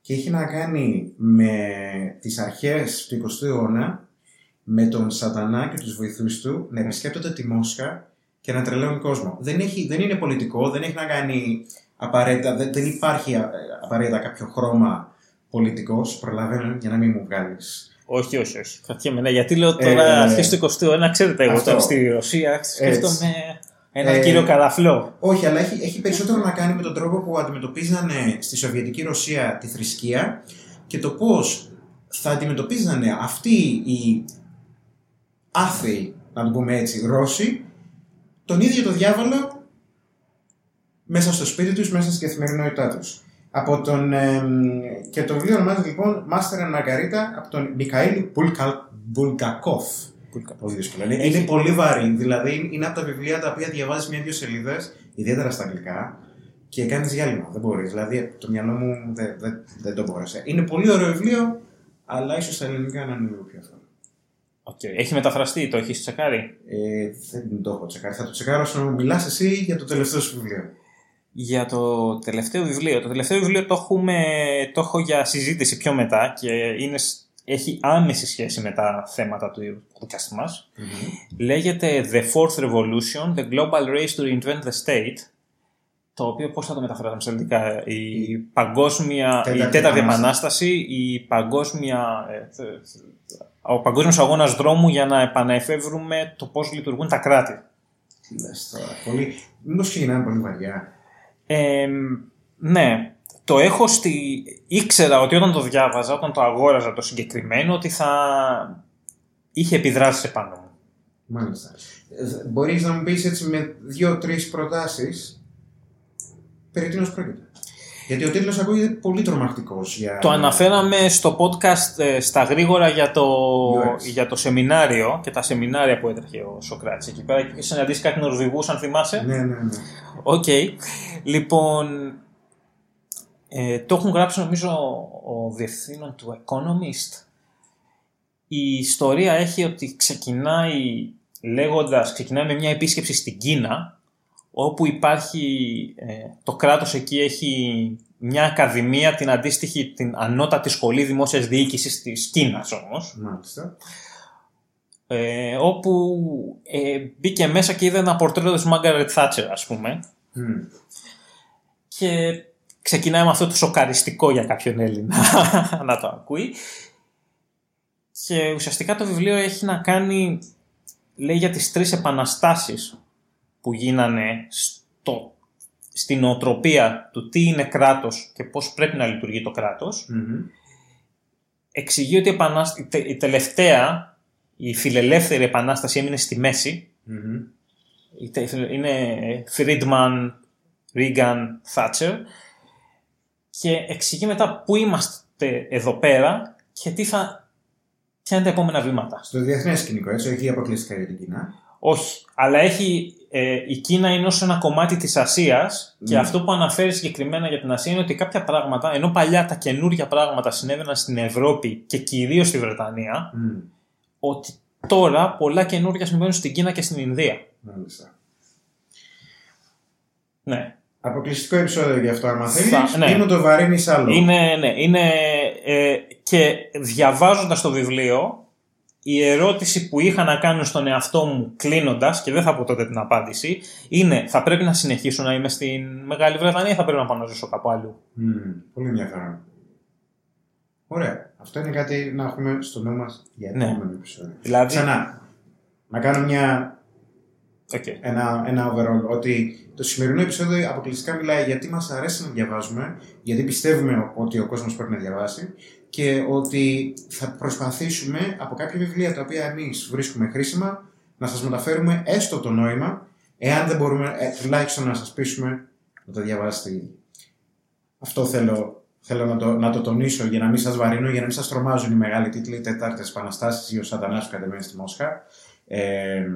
Και έχει να κάνει με τις αρχές του 20ου αιώνα, με τον σατανά και τους βοηθούς του να επισκέπτονται τη Μόσχα και να τρελαίνουν κόσμο. Δεν, έχει, δεν είναι πολιτικό, δεν έχει να κάνει απαραίτητα, δεν, δεν υπάρχει α, απαραίτητα κάποιο χρώμα πολιτικός, προλαβαίνω για να μην μου βγάλεις Όχι, όχι, όχι. Κρατιέμαι, ναι, γιατί λέω τώρα Ε, αρχές του 20ου αιώνα, ξέρετε, εγώ αυτό. τώρα στη Ρωσία σκέφτομαι έναν Ε, κύριο Καραφλό. Όχι, αλλά έχει, έχει περισσότερο να κάνει με τον τρόπο που αντιμετωπίζανε στη Σοβιετική Ρωσία τη θρησκεία και το πώς θα αντιμετωπίζανε αυτοί οι άθεοι, να το πούμε έτσι, Ρώσοι, τον ίδιο το διάβολο μέσα στο σπίτι τους, μέσα στην καθημερινότητά τους. Από τον, εμ, και το βιβλίο ονομάζεται λοιπόν Master and Margarita από τον Μιχαήλ Μπουλγκάκοφ. Πολύ δύσκολο. Είναι, είναι πολύ βαρύ. Δηλαδή είναι από τα βιβλία τα οποία διαβάζεις μια-δύο σελίδες, ιδιαίτερα στα αγγλικά, και κάνεις διάλειμμα. Δεν μπορείς. Δηλαδή το μυαλό μου δεν, δεν, δεν το μπόρεσε. Είναι πολύ ωραίο βιβλίο, αλλά ίσως στα ελληνικά να είναι λίγο πιο εύκολο. Οκ. Έχει μεταφραστεί, το έχεις τσεκάρει; Ε, δεν το έχω τσεκάρει. Θα το τσεκάρω όσο μου μιλάς εσύ για το τελευταίο σου βιβλίο. Για το τελευταίο βιβλίο. Το τελευταίο βιβλίο το, έχουμε, το έχω για συζήτηση πιο μετά και είναι, σ- έχει άμεση σχέση με τα θέματα του podcast μας. Λέγεται The Fourth Revolution, The Global Race to Reinvent the State. Το οποίο πώς θα το μεταφράσουμε στα ελληνικά. Η παγκόσμια, Τέταρτη η τέταρτη επανάσταση. επανάσταση, η παγκόσμια, ε, θε- θε- ο παγκόσμιος αγώνας δρόμου για να επαναεφεύρουμε το πώς λειτουργούν τα κράτη. Τι λες τώρα. Πολύ... Μήπως ξεκινάμε πολύ βαριά. Ε, ναι, το έχω στη... Ήξερα ότι όταν το διάβαζα, όταν το αγόραζα το συγκεκριμένο, ότι θα είχε επιδράσει επάνω μου. Μάλιστα. Ε, Μπορείς να μου πεις έτσι με δύο-τρεις προτάσεις περί τίνος πρόκειται; Γιατί ο τίτλος ακούγεται πολύ τρομακτικός για. Το αναφέραμε στο podcast ε, στα γρήγορα για το, UX. για το σεμινάριο και τα σεμινάρια που έτρεχε ο Σοκράτης εκεί πέρα και είχε συναντήσει κάτι Νορβηγούς αν θυμάσαι. Ναι, ναι, ναι. Οκ. Λοιπόν, ε, το έχουν γράψει νομίζω ο διευθύνων του Economist η ιστορία έχει ότι ξεκινάει λέγοντας, ξεκινάει με μια επίσκεψη στην Κίνα, όπου υπάρχει, ε, το κράτος εκεί έχει μια ακαδημία, την αντίστοιχη, την ανώτατη σχολή δημόσιας διοίκησης της Κίνας όμως. Μάλιστα. Ε, όπου ε, μπήκε μέσα και είδε ένα πορτρέτο της Μάγκαρετ Θάτσερ ας πούμε Μμ. και ξεκινάει με αυτό το σοκαριστικό για κάποιον Έλληνα να το ακούει και ουσιαστικά το βιβλίο έχει να κάνει λέει για τις τρεις επαναστάσεις που γίνανε στο, στην οτροπία του τι είναι κράτος και πώς πρέπει να λειτουργεί το κράτος Μμμ. εξηγεί ότι η, επανάσ- η τε- η τελευταία η φιλελεύθερη επανάσταση έμεινε στη μέση Μμμ. Είτε- είναι Friedman, Reagan, Thatcher και εξηγεί μετά πού είμαστε εδώ πέρα και τι θα, ποια είναι τα επόμενα βήματα. Στο διεθνές σκηνικό, έτσι, όχι αποκλειστικά για την Κίνα. Όχι, αλλά έχει, ε, η Κίνα είναι ως ένα κομμάτι της Ασίας και Ναι. αυτό που αναφέρει συγκεκριμένα για την Ασία είναι ότι κάποια πράγματα, ενώ παλιά τα καινούργια πράγματα συνέβαιναν στην Ευρώπη και κυρίως στη Βρετανία, Μμ. ότι τώρα πολλά καινούργια συμβαίνουν στην Κίνα και στην Ινδία. Μάλιστα. Ναι. Αποκλειστικό επεισόδιο γι' αυτό, άμα θέλεις. Θα- ναι. Ή μου το βαρύνει άλλο. Είναι, ναι, είναι, ε, και διαβάζοντας το βιβλίο, η ερώτηση που είχα να κάνω στον εαυτό μου κλείνοντας, και δεν θα πω τότε την απάντηση, είναι θα πρέπει να συνεχίσω να είμαι στην Μεγάλη Βρετανία ή θα πρέπει να πάω να ζήσω κάπου αλλού; Μμ, Πολύ ενδιαφέρον. Ωραία. Αυτό είναι κάτι να έχουμε στο νου μας για Ναι. επόμενο επεισόδιο. Δηλαδή, Ξανά. Να κάνω μια, Οκ. ένα, ένα overall. Ότι το σημερινό επεισόδιο αποκλειστικά μιλάει γιατί μας αρέσει να διαβάζουμε, γιατί πιστεύουμε ότι ο κόσμος πρέπει να διαβάσει και ότι θα προσπαθήσουμε από κάποια βιβλία τα οποία εμείς βρίσκουμε χρήσιμα να σας μεταφέρουμε έστω το νόημα, εάν δεν μπορούμε ε, τουλάχιστον να σας πείσουμε να το διαβάσετε ήδη. Αυτό θέλω, θέλω να, το, να το τονίσω για να μην σας βαρύνω, για να μην σας τρομάζουν οι μεγάλοι τίτλοι Τετάρτες Επαναστάσεις ή ο Σατανά που κατεβαίνει στη Μόσχα. Ε,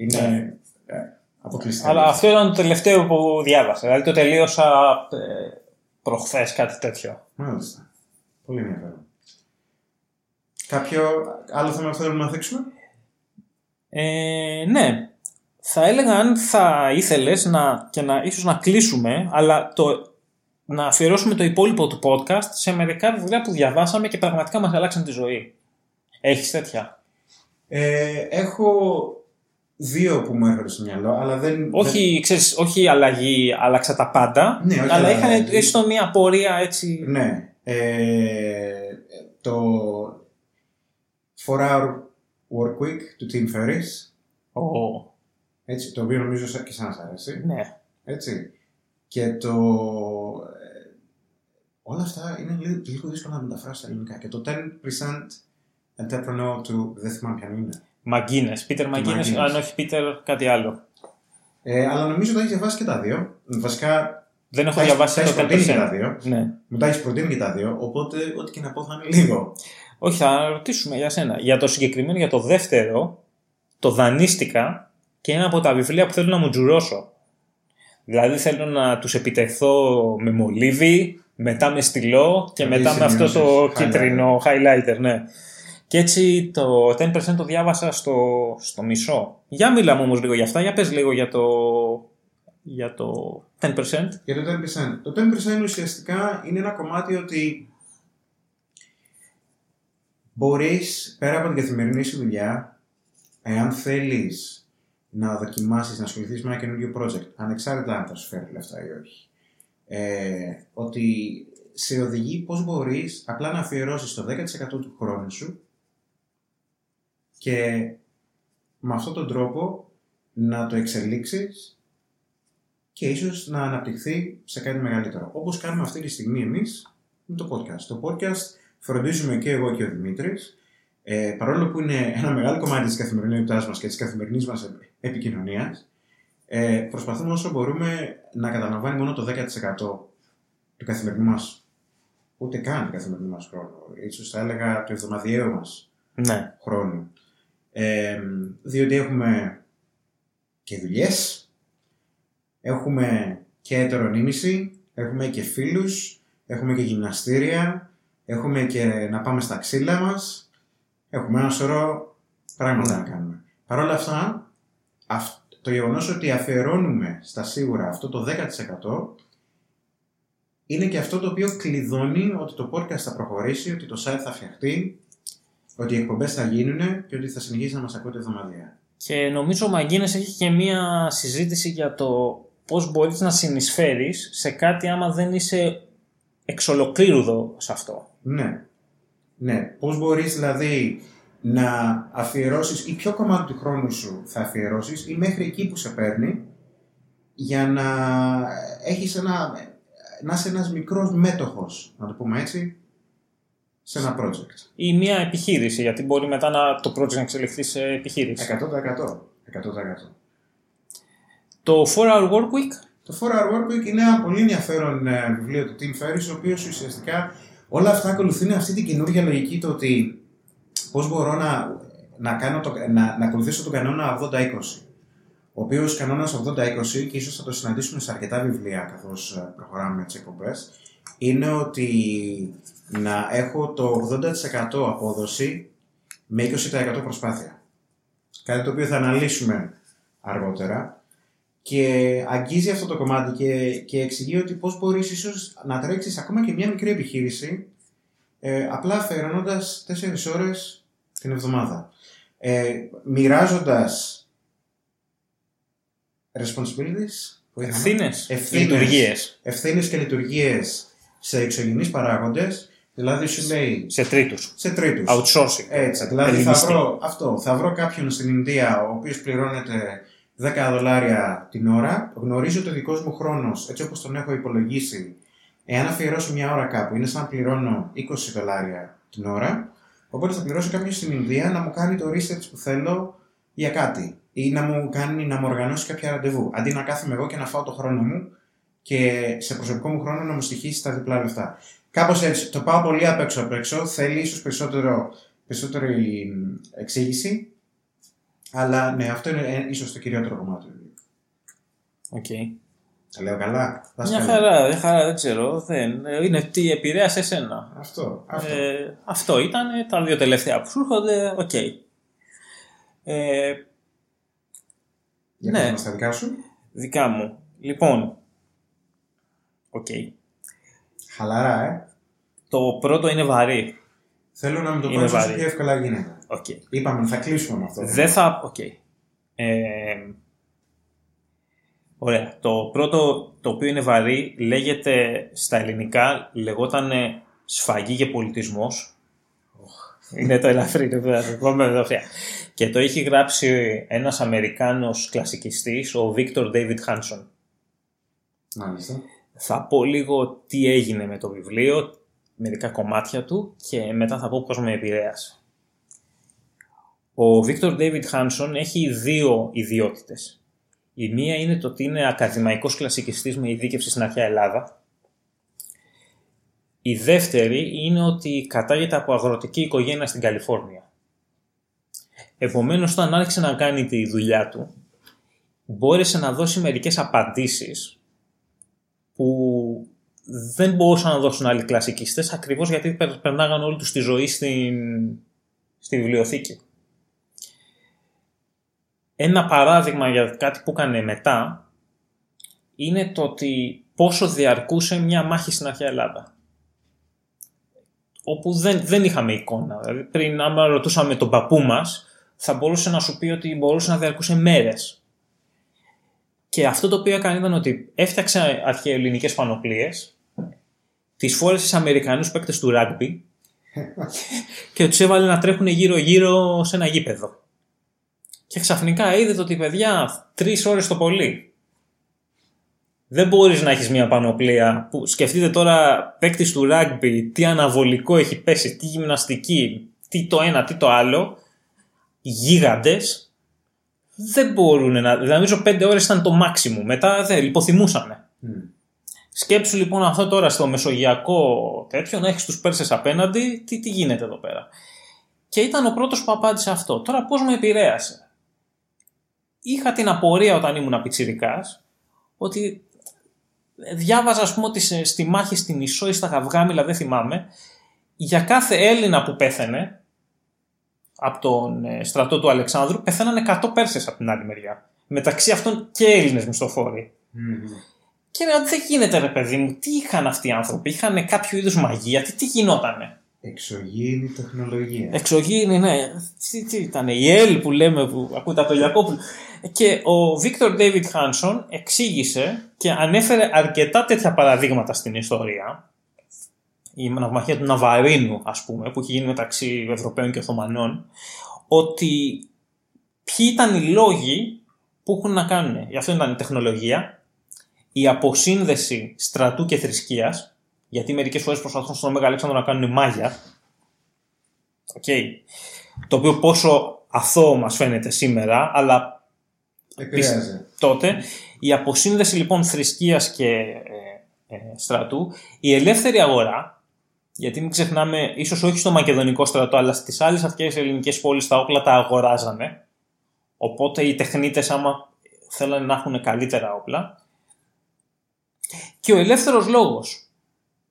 είναι ε, αποκλειστικά. Αλλά αυτό ήταν το τελευταίο που διάβασα. Δηλαδή το τελείωσα ε, προχθές κάτι τέτοιο. Μάλιστα. Πολύ ενδιαφέρον. Κάποιο άλλο θέμα που θέλουμε να θίξουμε; Ε, ναι. Θα έλεγα αν θα ήθελες να, και να, ίσως να κλείσουμε, αλλά το, να αφιερώσουμε το υπόλοιπο του podcast σε μερικά βιβλία που διαβάσαμε και πραγματικά μας αλλάξαν τη ζωή. Έχεις τέτοια; Ε, έχω δύο που μου έρχονται στο μυαλό, αλλά δεν. Όχι, ξέρεις, όχι αλλαγή, άλλαξα τα πάντα, Ναι, όχι αλλά αλλαγή. είχαν έστω μια πορεία έτσι. δεν- Ναι. Ε, το 4-hour work week του Tim Ferriss. Ω, Έτσι, το οποίο νομίζω σα- και σαν αρέσει. ναι. Έτσι. Και το. ε, όλα αυτά είναι λίγο, λίγο δύσκολο να μεταφράσω στα ελληνικά. Και το 10% entrepreneur του. Δεν θυμάμαι ποια είναι. Μαγκίνες. Πίτερ Μαγκίνες, Μαγκίνες. αν όχι Πίτερ κάτι άλλο. Ε, αλλά νομίζω ότι έχεις διαβάσει και τα δύο. Βασικά. Δεν έχω τα έχεις- διαβάσει τα έχεις το προτείνει και τα 10%. δύο. Ναι. Μου τα έχεις προτείνει και τα δύο. Οπότε, ό,τι και να πω θα είναι λίγο. Όχι, θα ρωτήσουμε για σένα. Για το συγκεκριμένο, για το δεύτερο, το δανείστηκα και είναι από τα βιβλία που θέλω να μου τζουρώσω. Δηλαδή θέλω να τους επιτεθώ με μολύβι, μετά με στυλό και Με μετά τις με αυτό το σημειώσεις, κίτρινο highlighter, ναι. Και έτσι το 10% το διάβασα στο, στο μισό. Για μιλάμε όμως λίγο για αυτά, για πες λίγο για το, για το 10%. Για το 10%. Το 10% ουσιαστικά είναι ένα κομμάτι ότι μπορείς πέρα από την καθημερινή σου δουλειά, εάν θέλεις να δοκιμάσεις, να ασχοληθείς με ένα καινούργιο project, ανεξάρτητα αν θα σου φέρει λεφτά ή όχι, ε, ότι σε οδηγεί πώς μπορείς απλά να αφιερώσεις το 10% του χρόνου σου και με αυτόν τον τρόπο να το εξελίξεις και ίσως να αναπτυχθεί σε κάτι μεγαλύτερο. Όπως κάνουμε αυτή τη στιγμή εμείς με το podcast. Το podcast φροντίζουμε και εγώ και ο Δημήτρης, ε, παρόλο που είναι ένα μεγάλο κομμάτι της καθημερινότητάς μας και της καθημερινής μας επ- επικοινωνίας, ε, προσπαθούμε όσο μπορούμε να καταλαμβάνει μόνο το 10% του καθημερινού μας, ούτε καν του καθημερινού μας χρόνου. Ίσως θα έλεγα του εβδομαδιαίου μας Ναι. χρόνου. Ε, διότι έχουμε και δουλειές, έχουμε και ετερονίμηση, έχουμε και φίλους, έχουμε και γυμναστήρια, έχουμε και να πάμε στα ξύλα μας, Έχουμε ένα σωρό πράγματα να κάνουμε. Παρ' όλα αυτά, αυ- το γεγονός ότι αφιερώνουμε στα σίγουρα αυτό το 10% είναι και αυτό το οποίο κλειδώνει ότι το podcast θα προχωρήσει, ότι το site θα φτιαχτεί, ότι οι εκπομπές θα γίνουν και ότι θα συνεχίσει να μας ακούτε εβδομαδιαία. Και νομίζω ο Μαγκίνες έχει και μία συζήτηση για το πώς μπορείς να συνεισφέρεις σε κάτι άμα δεν είσαι εξ ολοκλήρου εδώ σε αυτό. Ναι. Ναι. Πώς μπορείς δηλαδή να αφιερώσεις ή ποιο κομμάτι του χρόνου σου θα αφιερώσεις ή μέχρι εκεί που σε παίρνει για να έχεις ένα, να είσαι ένας μικρός μέτοχος, να το πούμε έτσι, σε ένα project. Ή μία επιχείρηση, γιατί μπορεί μετά να, το project να εξελιχθεί σε επιχείρηση. 100%. 100%. Το 4-hour work week, Το 4-Hour Workweek είναι ένα πολύ ενδιαφέρον ε, βιβλίο του Tim Ferriss, ο οποίος ουσιαστικά όλα αυτά ακολουθούν αυτή την καινούργια λογική το ότι πώς μπορώ να, να, κάνω το, να, να ακολουθήσω τον κανόνα 80-20. Ο οποίος κανόνας 80-20, και ίσως θα το συναντήσουμε σε αρκετά βιβλία καθώς προχωράμε με τις εκπομπές, είναι ότι να έχω το 80% απόδοση με 20% προσπάθεια. Κάτι το οποίο θα αναλύσουμε αργότερα και αγγίζει αυτό το κομμάτι και, και εξηγεί ότι πώς μπορείς ίσως να τρέξεις ακόμα και μια μικρή επιχείρηση ε, απλά αφαιρώνοντας 4 ώρες την εβδομάδα. Ε, μοιράζοντας responsibilities, ευθύνες, Ευθύνες. λειτουργίες ευθύνες και λειτουργίες σε εξωγενείς παράγοντες, δηλαδή σου λέει σε τρίτους. σε τρίτους. Outsourcing. Έτσι, δηλαδή θα Ελληνιστή. βρω, αυτό, θα βρω κάποιον στην Ινδία ο οποίος πληρώνεται 10 δολάρια την ώρα, γνωρίζω ότι ο δικός μου χρόνος, έτσι όπως τον έχω υπολογίσει, εάν αφιερώσω μια ώρα κάπου, είναι σαν να πληρώνω 20 δολάρια την ώρα, οπότε θα πληρώσω κάποιον στην Ινδία να μου κάνει το research που θέλω για κάτι ή να μου, κάνει, να μου οργανώσει κάποια ραντεβού, αντί να κάθομαι εγώ και να φάω το χρόνο μου και σε προσωπικό μου χρόνο να μου στοιχήσει τα διπλά λεφτά. Κάπως έτσι. Το πάω πολύ απ' έξω απ' έξω. Θέλει ίσως περισσότερο, περισσότερη εξήγηση. Αλλά ναι, αυτό είναι ίσως το κυριότερο κομμάτι του βιβλίου. Οκ. Τα λέω καλά; Μια δάσκαλε. χαρά, μια χαρά, δεν ξέρω. Δεν. ε, Είναι τι επηρέασε εσένα. Αυτό. αυτό. Ε, αυτό ήταν ε, τα δύο τελευταία που σου έρχονται. Οκ. Ε, Για ναι. να μας τα δικά σου. δικά μου. Λοιπόν. Οκ. Χαλαρά, ε. Το πρώτο είναι βαρύ. Θέλω να μου το Είναι πω όσο βαρύ. πιο εύκολα γίνεται. Οκ. Είπαμε, θα κλείσουμε με αυτό. Δεν θα. Οκ. Ε, ωραία. Το πρώτο το οποίο είναι βαρύ λέγεται στα ελληνικά λεγόταν σφαγή και πολιτισμός. Είναι το ελαφρύ, το επόμενο εδώ πέρα. Και το έχει γράψει ένας Αμερικάνος κλασικιστής, ο Βίκτορ David Hanson. Μάλιστα. Θα πω λίγο τι έγινε με το βιβλίο, μερικά κομμάτια του και μετά θα πω πώς με επηρέασε. Ο Βίκτορ David Hanson έχει δύο ιδιότητες. Η μία είναι το ότι είναι ακαδημαϊκός κλασικιστής με ειδίκευση στην αρχαία Ελλάδα. Η δεύτερη είναι ότι κατάγεται από αγροτική οικογένεια στην Καλιφόρνια. Επομένως, όταν άρχισε να κάνει τη δουλειά του, μπόρεσε να δώσει μερικές απαντήσεις που δεν μπορούσαν να δώσουν άλλοι κλασικιστές ακριβώς γιατί περ- περνάγαν όλη τους τη ζωή στην, στη βιβλιοθήκη. Ένα παράδειγμα για κάτι που έκανε μετά είναι το ότι πόσο διαρκούσε μια μάχη στην αρχαία Ελλάδα. Όπου δεν, δεν είχαμε εικόνα. Δηλαδή πριν άμα ρωτούσαμε τον παππού μας θα μπορούσε να σου πει ότι μπορούσε να διαρκούσε μέρες. Και αυτό το οποίο έκανε ήταν ότι έφτιαξε αρχαιοελληνικές πανοπλίες, τις φόρεσε σε Αμερικανούς παίκτες του ράγμπι και τους έβαλε να τρέχουν γύρω-γύρω σε ένα γήπεδο. Και ξαφνικά είδε ότι παιδιά τρεις ώρες το πολύ. Δεν μπορείς να έχεις μια πανοπλία που σκεφτείτε τώρα παίκτης του ράγμπι, τι αναβολικό έχει πέσει, τι γυμναστική, τι το ένα, τι το άλλο. Γίγαντες δεν μπορούν να. Δηλαδή, νομίζω πέντε ώρες ήταν το maximum. Μετά δεν λιποθυμούσανε. Μμ. Σκέψου λοιπόν αυτό τώρα στο μεσογειακό τέτοιο, να έχεις τους Πέρσες απέναντι, τι, τι γίνεται εδώ πέρα. Και ήταν ο πρώτος που απάντησε αυτό. Τώρα πώς με επηρέασε; Είχα την απορία όταν ήμουν πιτσιρικάς ότι διάβαζα ας πούμε ότι σε- στη μάχη στην Ισό ή στα Γαυγάμιλα δεν θυμάμαι για κάθε Έλληνα που πέθαινε από τον ε, στρατό του Αλεξάνδρου, πεθαίνανε 100 Πέρσες από την άλλη μεριά. Μεταξύ αυτών και Έλληνες μισθοφόροι. Και λέω, δεν γίνεται ρε παιδί μου, τι είχαν αυτοί οι άνθρωποι, είχαν κάποιο είδους μαγεία, τι, τι γινότανε. Εξωγήινη τεχνολογία. Εξωγήινη, ναι. Τι, τι ήταν, η ΕΛ που λέμε, που ακούτε από τον Γιακόπουλο. Και ο Βίκτορ Ντέιβιτ Χάνσον εξήγησε και ανέφερε αρκετά τέτοια παραδείγματα στην ιστορία. Η ναυμαχία του Ναβαρίνου, ας πούμε, που έχει γίνει μεταξύ Ευρωπαίων και Οθωμανών, ότι ποιοι ήταν οι λόγοι που έχουν να κάνουν. Γι' αυτό ήταν η τεχνολογία, η αποσύνδεση στρατού και θρησκείας, γιατί μερικές φορές προσπαθούν στον Μέγα Αλέξανδρο να κάνουν μάγια. Okay. Το οποίο πόσο αθώο μας φαίνεται σήμερα, αλλά Επηρέαζε. τότε η αποσύνδεση λοιπόν θρησκείας και ε, ε, στρατού, η ελεύθερη αγορά, γιατί μην ξεχνάμε, ίσως όχι στο μακεδονικό στρατό, αλλά στις άλλες αυτές ελληνικές πόλεις τα όπλα τα αγοράζανε, οπότε οι τεχνίτες άμα θέλανε να έχουν καλύτερα όπλα. Και ο ελεύθερος λόγος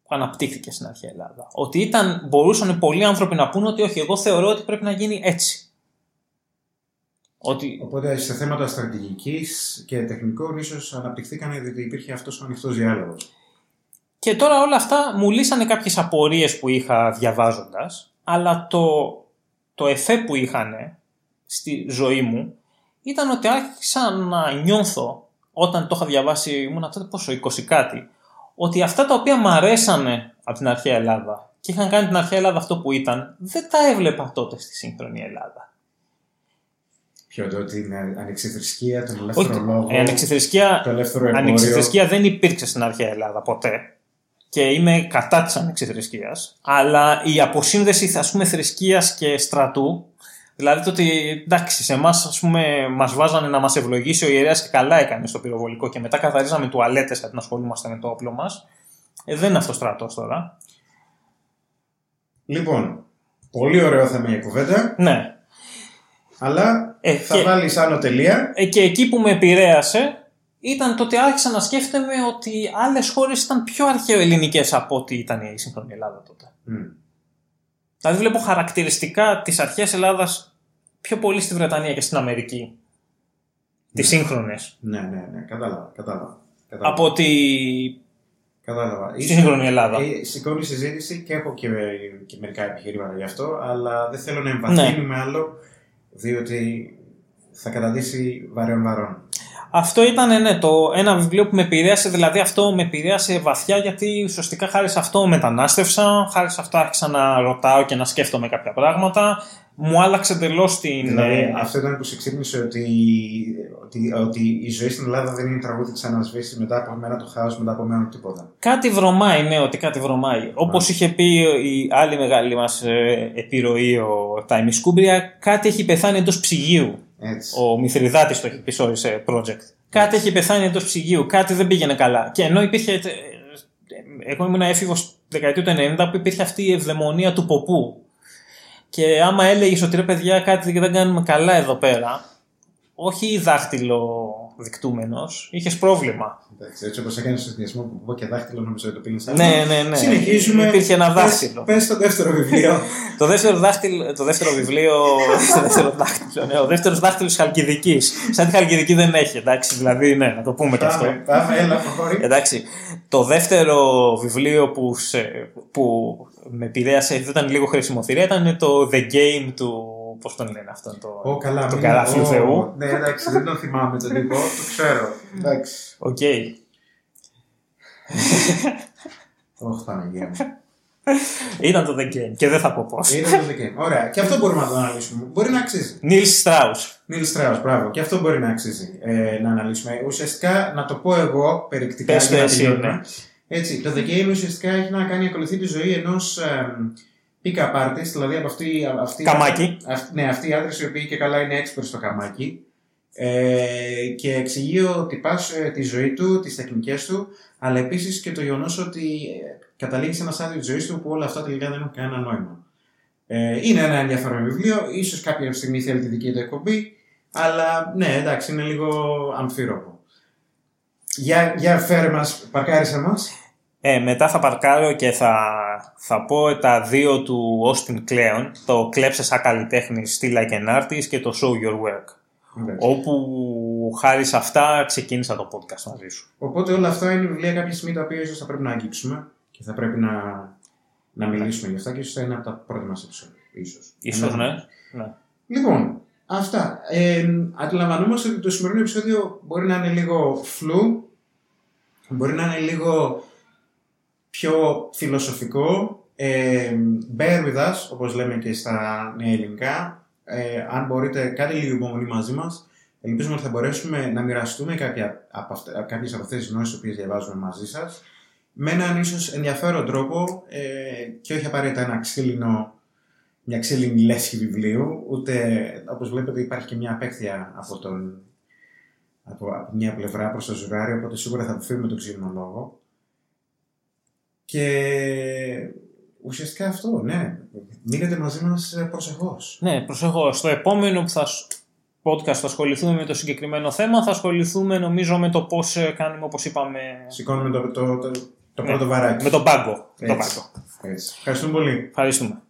που αναπτύχθηκε στην αρχαία Ελλάδα. Ότι ήταν, μπορούσαν πολλοί άνθρωποι να πούνε ότι όχι, εγώ θεωρώ ότι πρέπει να γίνει έτσι. Ότι... Οπότε σε θέματα στρατηγικής και τεχνικών ίσως αναπτυχθήκαν διότι υπήρχε αυτός ο ανοιχτός διάλογος. Και τώρα όλα αυτά μου λύσανε κάποιες απορίες που είχα διαβάζοντας, αλλά το, το εφέ που είχαν στη ζωή μου ήταν ότι άρχισα να νιώθω όταν το είχα διαβάσει, ήμουν τότε πόσο, 20 κάτι, ότι αυτά τα οποία μου αρέσανε από την αρχαία Ελλάδα και είχαν κάνει την αρχαία Ελλάδα αυτό που ήταν, δεν τα έβλεπα τότε στη σύγχρονη Ελλάδα. Ποιο το ότι είναι ανεξιθρησκεία, τον ελεύθερο Όχι, λόγο. η ανεξιθρησκεία, το ελεύθερο εμπόριο. ανεξιθρησκεία δεν υπήρξε στην αρχαία Ελλάδα ποτέ. Και είμαι κατά της ανεξιθρησκείας. Αλλά η αποσύνδεση, ας πούμε, θρησκείας και στρατού, δηλαδή το ότι εντάξει, σε εμάς μας βάζανε να μας ευλογήσει ο ιερέας και καλά έκανε στο πυροβολικό και μετά καθαρίζαμε τουαλέτες γιατί να ασχολούμαστε με το όπλο μας. Ε, δεν είναι αυτός στρατός τώρα. Λοιπόν, πολύ ωραίο θέμα για κουβέντα, Ναι. αλλά Ε, θα και- βάλεις άνω τελεία. Ε, και εκεί που με επηρέασε ήταν το ότι άρχισα να σκέφτομαι ότι άλλες χώρες ήταν πιο αρχαιοελληνικές από ό,τι ήταν η σύγχρονη Ελλάδα τότε. Μμ. Δηλαδή βλέπω χαρακτηριστικά της αρχαίας Ελλάδας πιο πολύ στη Βρετανία και στην Αμερική. Τις σύγχρονες. Ναι, ναι, ναι, κατάλαβα, κατάλαβα. κατάλαβα. Από ότι Κατάλαβα. στη σύγχρονη Ελλάδα. Ε, σηκώνει συζήτηση και έχω και, και μερικά επιχειρήματα γι' αυτό, αλλά δεν θέλω να εμβαθύνουμε Ναι. άλλο, διότι θα καταντήσει βαρέων βαρών. Αυτό ήταν ναι, το ένα βιβλίο που με επηρέασε, δηλαδή αυτό με επηρέασε βαθιά γιατί ουσιαστικά χάρη σε αυτό μετανάστευσα, χάρη σε αυτό άρχισα να ρωτάω και να σκέφτομαι κάποια πράγματα. Μου άλλαξε εντελώς την. Δηλαδή, ε, αυτό ήταν που σε ξύπνησε ότι, ότι, ότι η ζωή στην Ελλάδα δεν είναι τραγούδι τη ανασβήση μετά από μένα το χάος, μετά από μένα το τίποτα. Κάτι βρωμάει, ναι, ότι κάτι βρωμάει. Όπως είχε πει η άλλη μεγάλη μας επιρροή, ο Τάιμις Σκούμπρια, κάτι έχει πεθάνει εντός ψυγείου. Έτσι. Ο Μηθριδάτης το έχει πει sorry, σε project. Κάτι έχει πεθάνει εντός ψυγείου, κάτι δεν πήγαινε καλά. Και ενώ υπήρχε. ε, Εγώ ήμουν έφηβος δεκαετία του 90 που υπήρχε αυτή η ευδαιμονία του ποπού. Και άμα έλεγε ότι ρε παιδιά κάτι δεν κάνουμε καλά εδώ πέρα, όχι δάχτυλο δικτούμενος, είχες πρόβλημα. Εντάξει, έτσι όπως έκανε στο συνδυασμό που πω και δάχτυλο, νομίζω ότι το πήγες Ναι, ναι, ναι. Συνεχίζουμε. Υπήρχε ένα Πες- δάχτυλο. Πες το δεύτερο βιβλίο. Το δεύτερο, δάχτυλο, το δεύτερο βιβλίο. το δεύτερο δάχτυλο, ναι, ο δεύτερος δάχτυλος Χαλκιδικής. Σαν τη Χαλκιδική δεν έχει, εντάξει. Δηλαδή, ναι, να το πούμε και αυτό. πάμε, πάμε, έλα, προχωρεί. Εντάξει. Το δεύτερο βιβλίο που, σε, που με επηρέασε, δεν ήταν λίγο χρησιμοθηρία, ήταν το The Game του. Πώς τον λένε αυτόν το. Ω, καλά, το μην- καλάθι του ω, Θεού. Ναι, εντάξει, δεν τον θυμάμαι τον τύπο, το ξέρω. Εντάξει. Οκ. Όχι, Παναγία μου. Ήταν το The Game και δεν θα πω πώς. Είναι το The Game. Ωραία. Και αυτό μπορούμε να το αναλύσουμε. Μπορεί να αξίζει. Νιλ Στράους. Νιλ Στράους, μπράβο. Και αυτό μπορεί να αξίζει ε, να αναλύσουμε. Ουσιαστικά, να το πω εγώ περιεκτικά Πες το για να εσύ, τελειώνουμε. ναι. Έτσι, το The Game ουσιαστικά έχει να κάνει ακολουθεί τη ζωή ενός pick-up artist, δηλαδή από αυτή. αυτή Καμάκι. Αυτή, ναι, αυτοί οι άντρες οι οποίοι και καλά είναι expert στο καμάκι. Ε, και εξηγεί ο τυπάς ε, τη ζωή του, τις τεχνικές του, αλλά επίσης και το γεγονός ότι ε, καταλήγει σε ένα στάδιο της ζωής του που όλα αυτά τελικά δεν έχουν κανένα νόημα. Ε, είναι ένα ενδιαφέρον βιβλίο, ίσως κάποια στιγμή θέλει τη δική του εκπομπή, αλλά ναι, εντάξει, είναι λίγο αμφίροπο. Για, για φέρε μας, παρκάρισε μας. Ε, μετά θα παρκάρω και θα, θα πω τα δύο του Austin Kleon, το «Κλέψε σαν καλλιτέχνη, still like an artist» και το «Show your work». Εντάξει. Όπου χάρη σε αυτά ξεκίνησα το podcast μαζί σου. Οπότε όλα αυτά είναι βιβλία κάποια στιγμή τα οποία ίσως θα πρέπει να αγγίξουμε και θα πρέπει να, να μιλήσουμε γι' αυτά και ίσως θα είναι από τα πρώτα μας επεισόδια. Ίσως. Ίσως Εννοώ. ναι. ναι. Λοιπόν, αυτά. Ε, αντιλαμβανόμαστε ότι το σημερινό επεισόδιο μπορεί να είναι λίγο φλου, μπορεί να είναι λίγο πιο φιλοσοφικό. Ε, bear with us, όπως λέμε και στα νέα ελληνικά. Ε, αν μπορείτε, κάντε λίγο υπομονή μαζί μας. Ελπίζουμε ότι θα μπορέσουμε να μοιραστούμε κάποια από αυτέ, κάποιες από αυτές τις γνώσεις τις οποίες διαβάζουμε μαζί σας με έναν ίσως ενδιαφέρον τρόπο ε, και όχι απαραίτητα ένα ξύλινο μια ξύλινη λέσχη βιβλίου, ούτε όπως βλέπετε υπάρχει και μια απέκτεια από, τον, από, από μια πλευρά προς το ζευγάρι, οπότε σίγουρα θα αποφύγουμε τον ξύλινο λόγο. Και ουσιαστικά αυτό, ναι. Μείνετε μαζί μας ε, προσεχώς. Ναι, προσέχω. Στο επόμενο που θα σ- podcast θα ασχοληθούμε με το συγκεκριμένο θέμα, θα ασχοληθούμε νομίζω με το πώς ε, κάνουμε, όπως είπαμε, Σηκώνουμε το, το, το, το Ναι. πρώτο βαράκι. με τον πάγκο. Το Έτσι. πάγκο. Έτσι. Ευχαριστούμε πολύ. Ευχαριστούμε.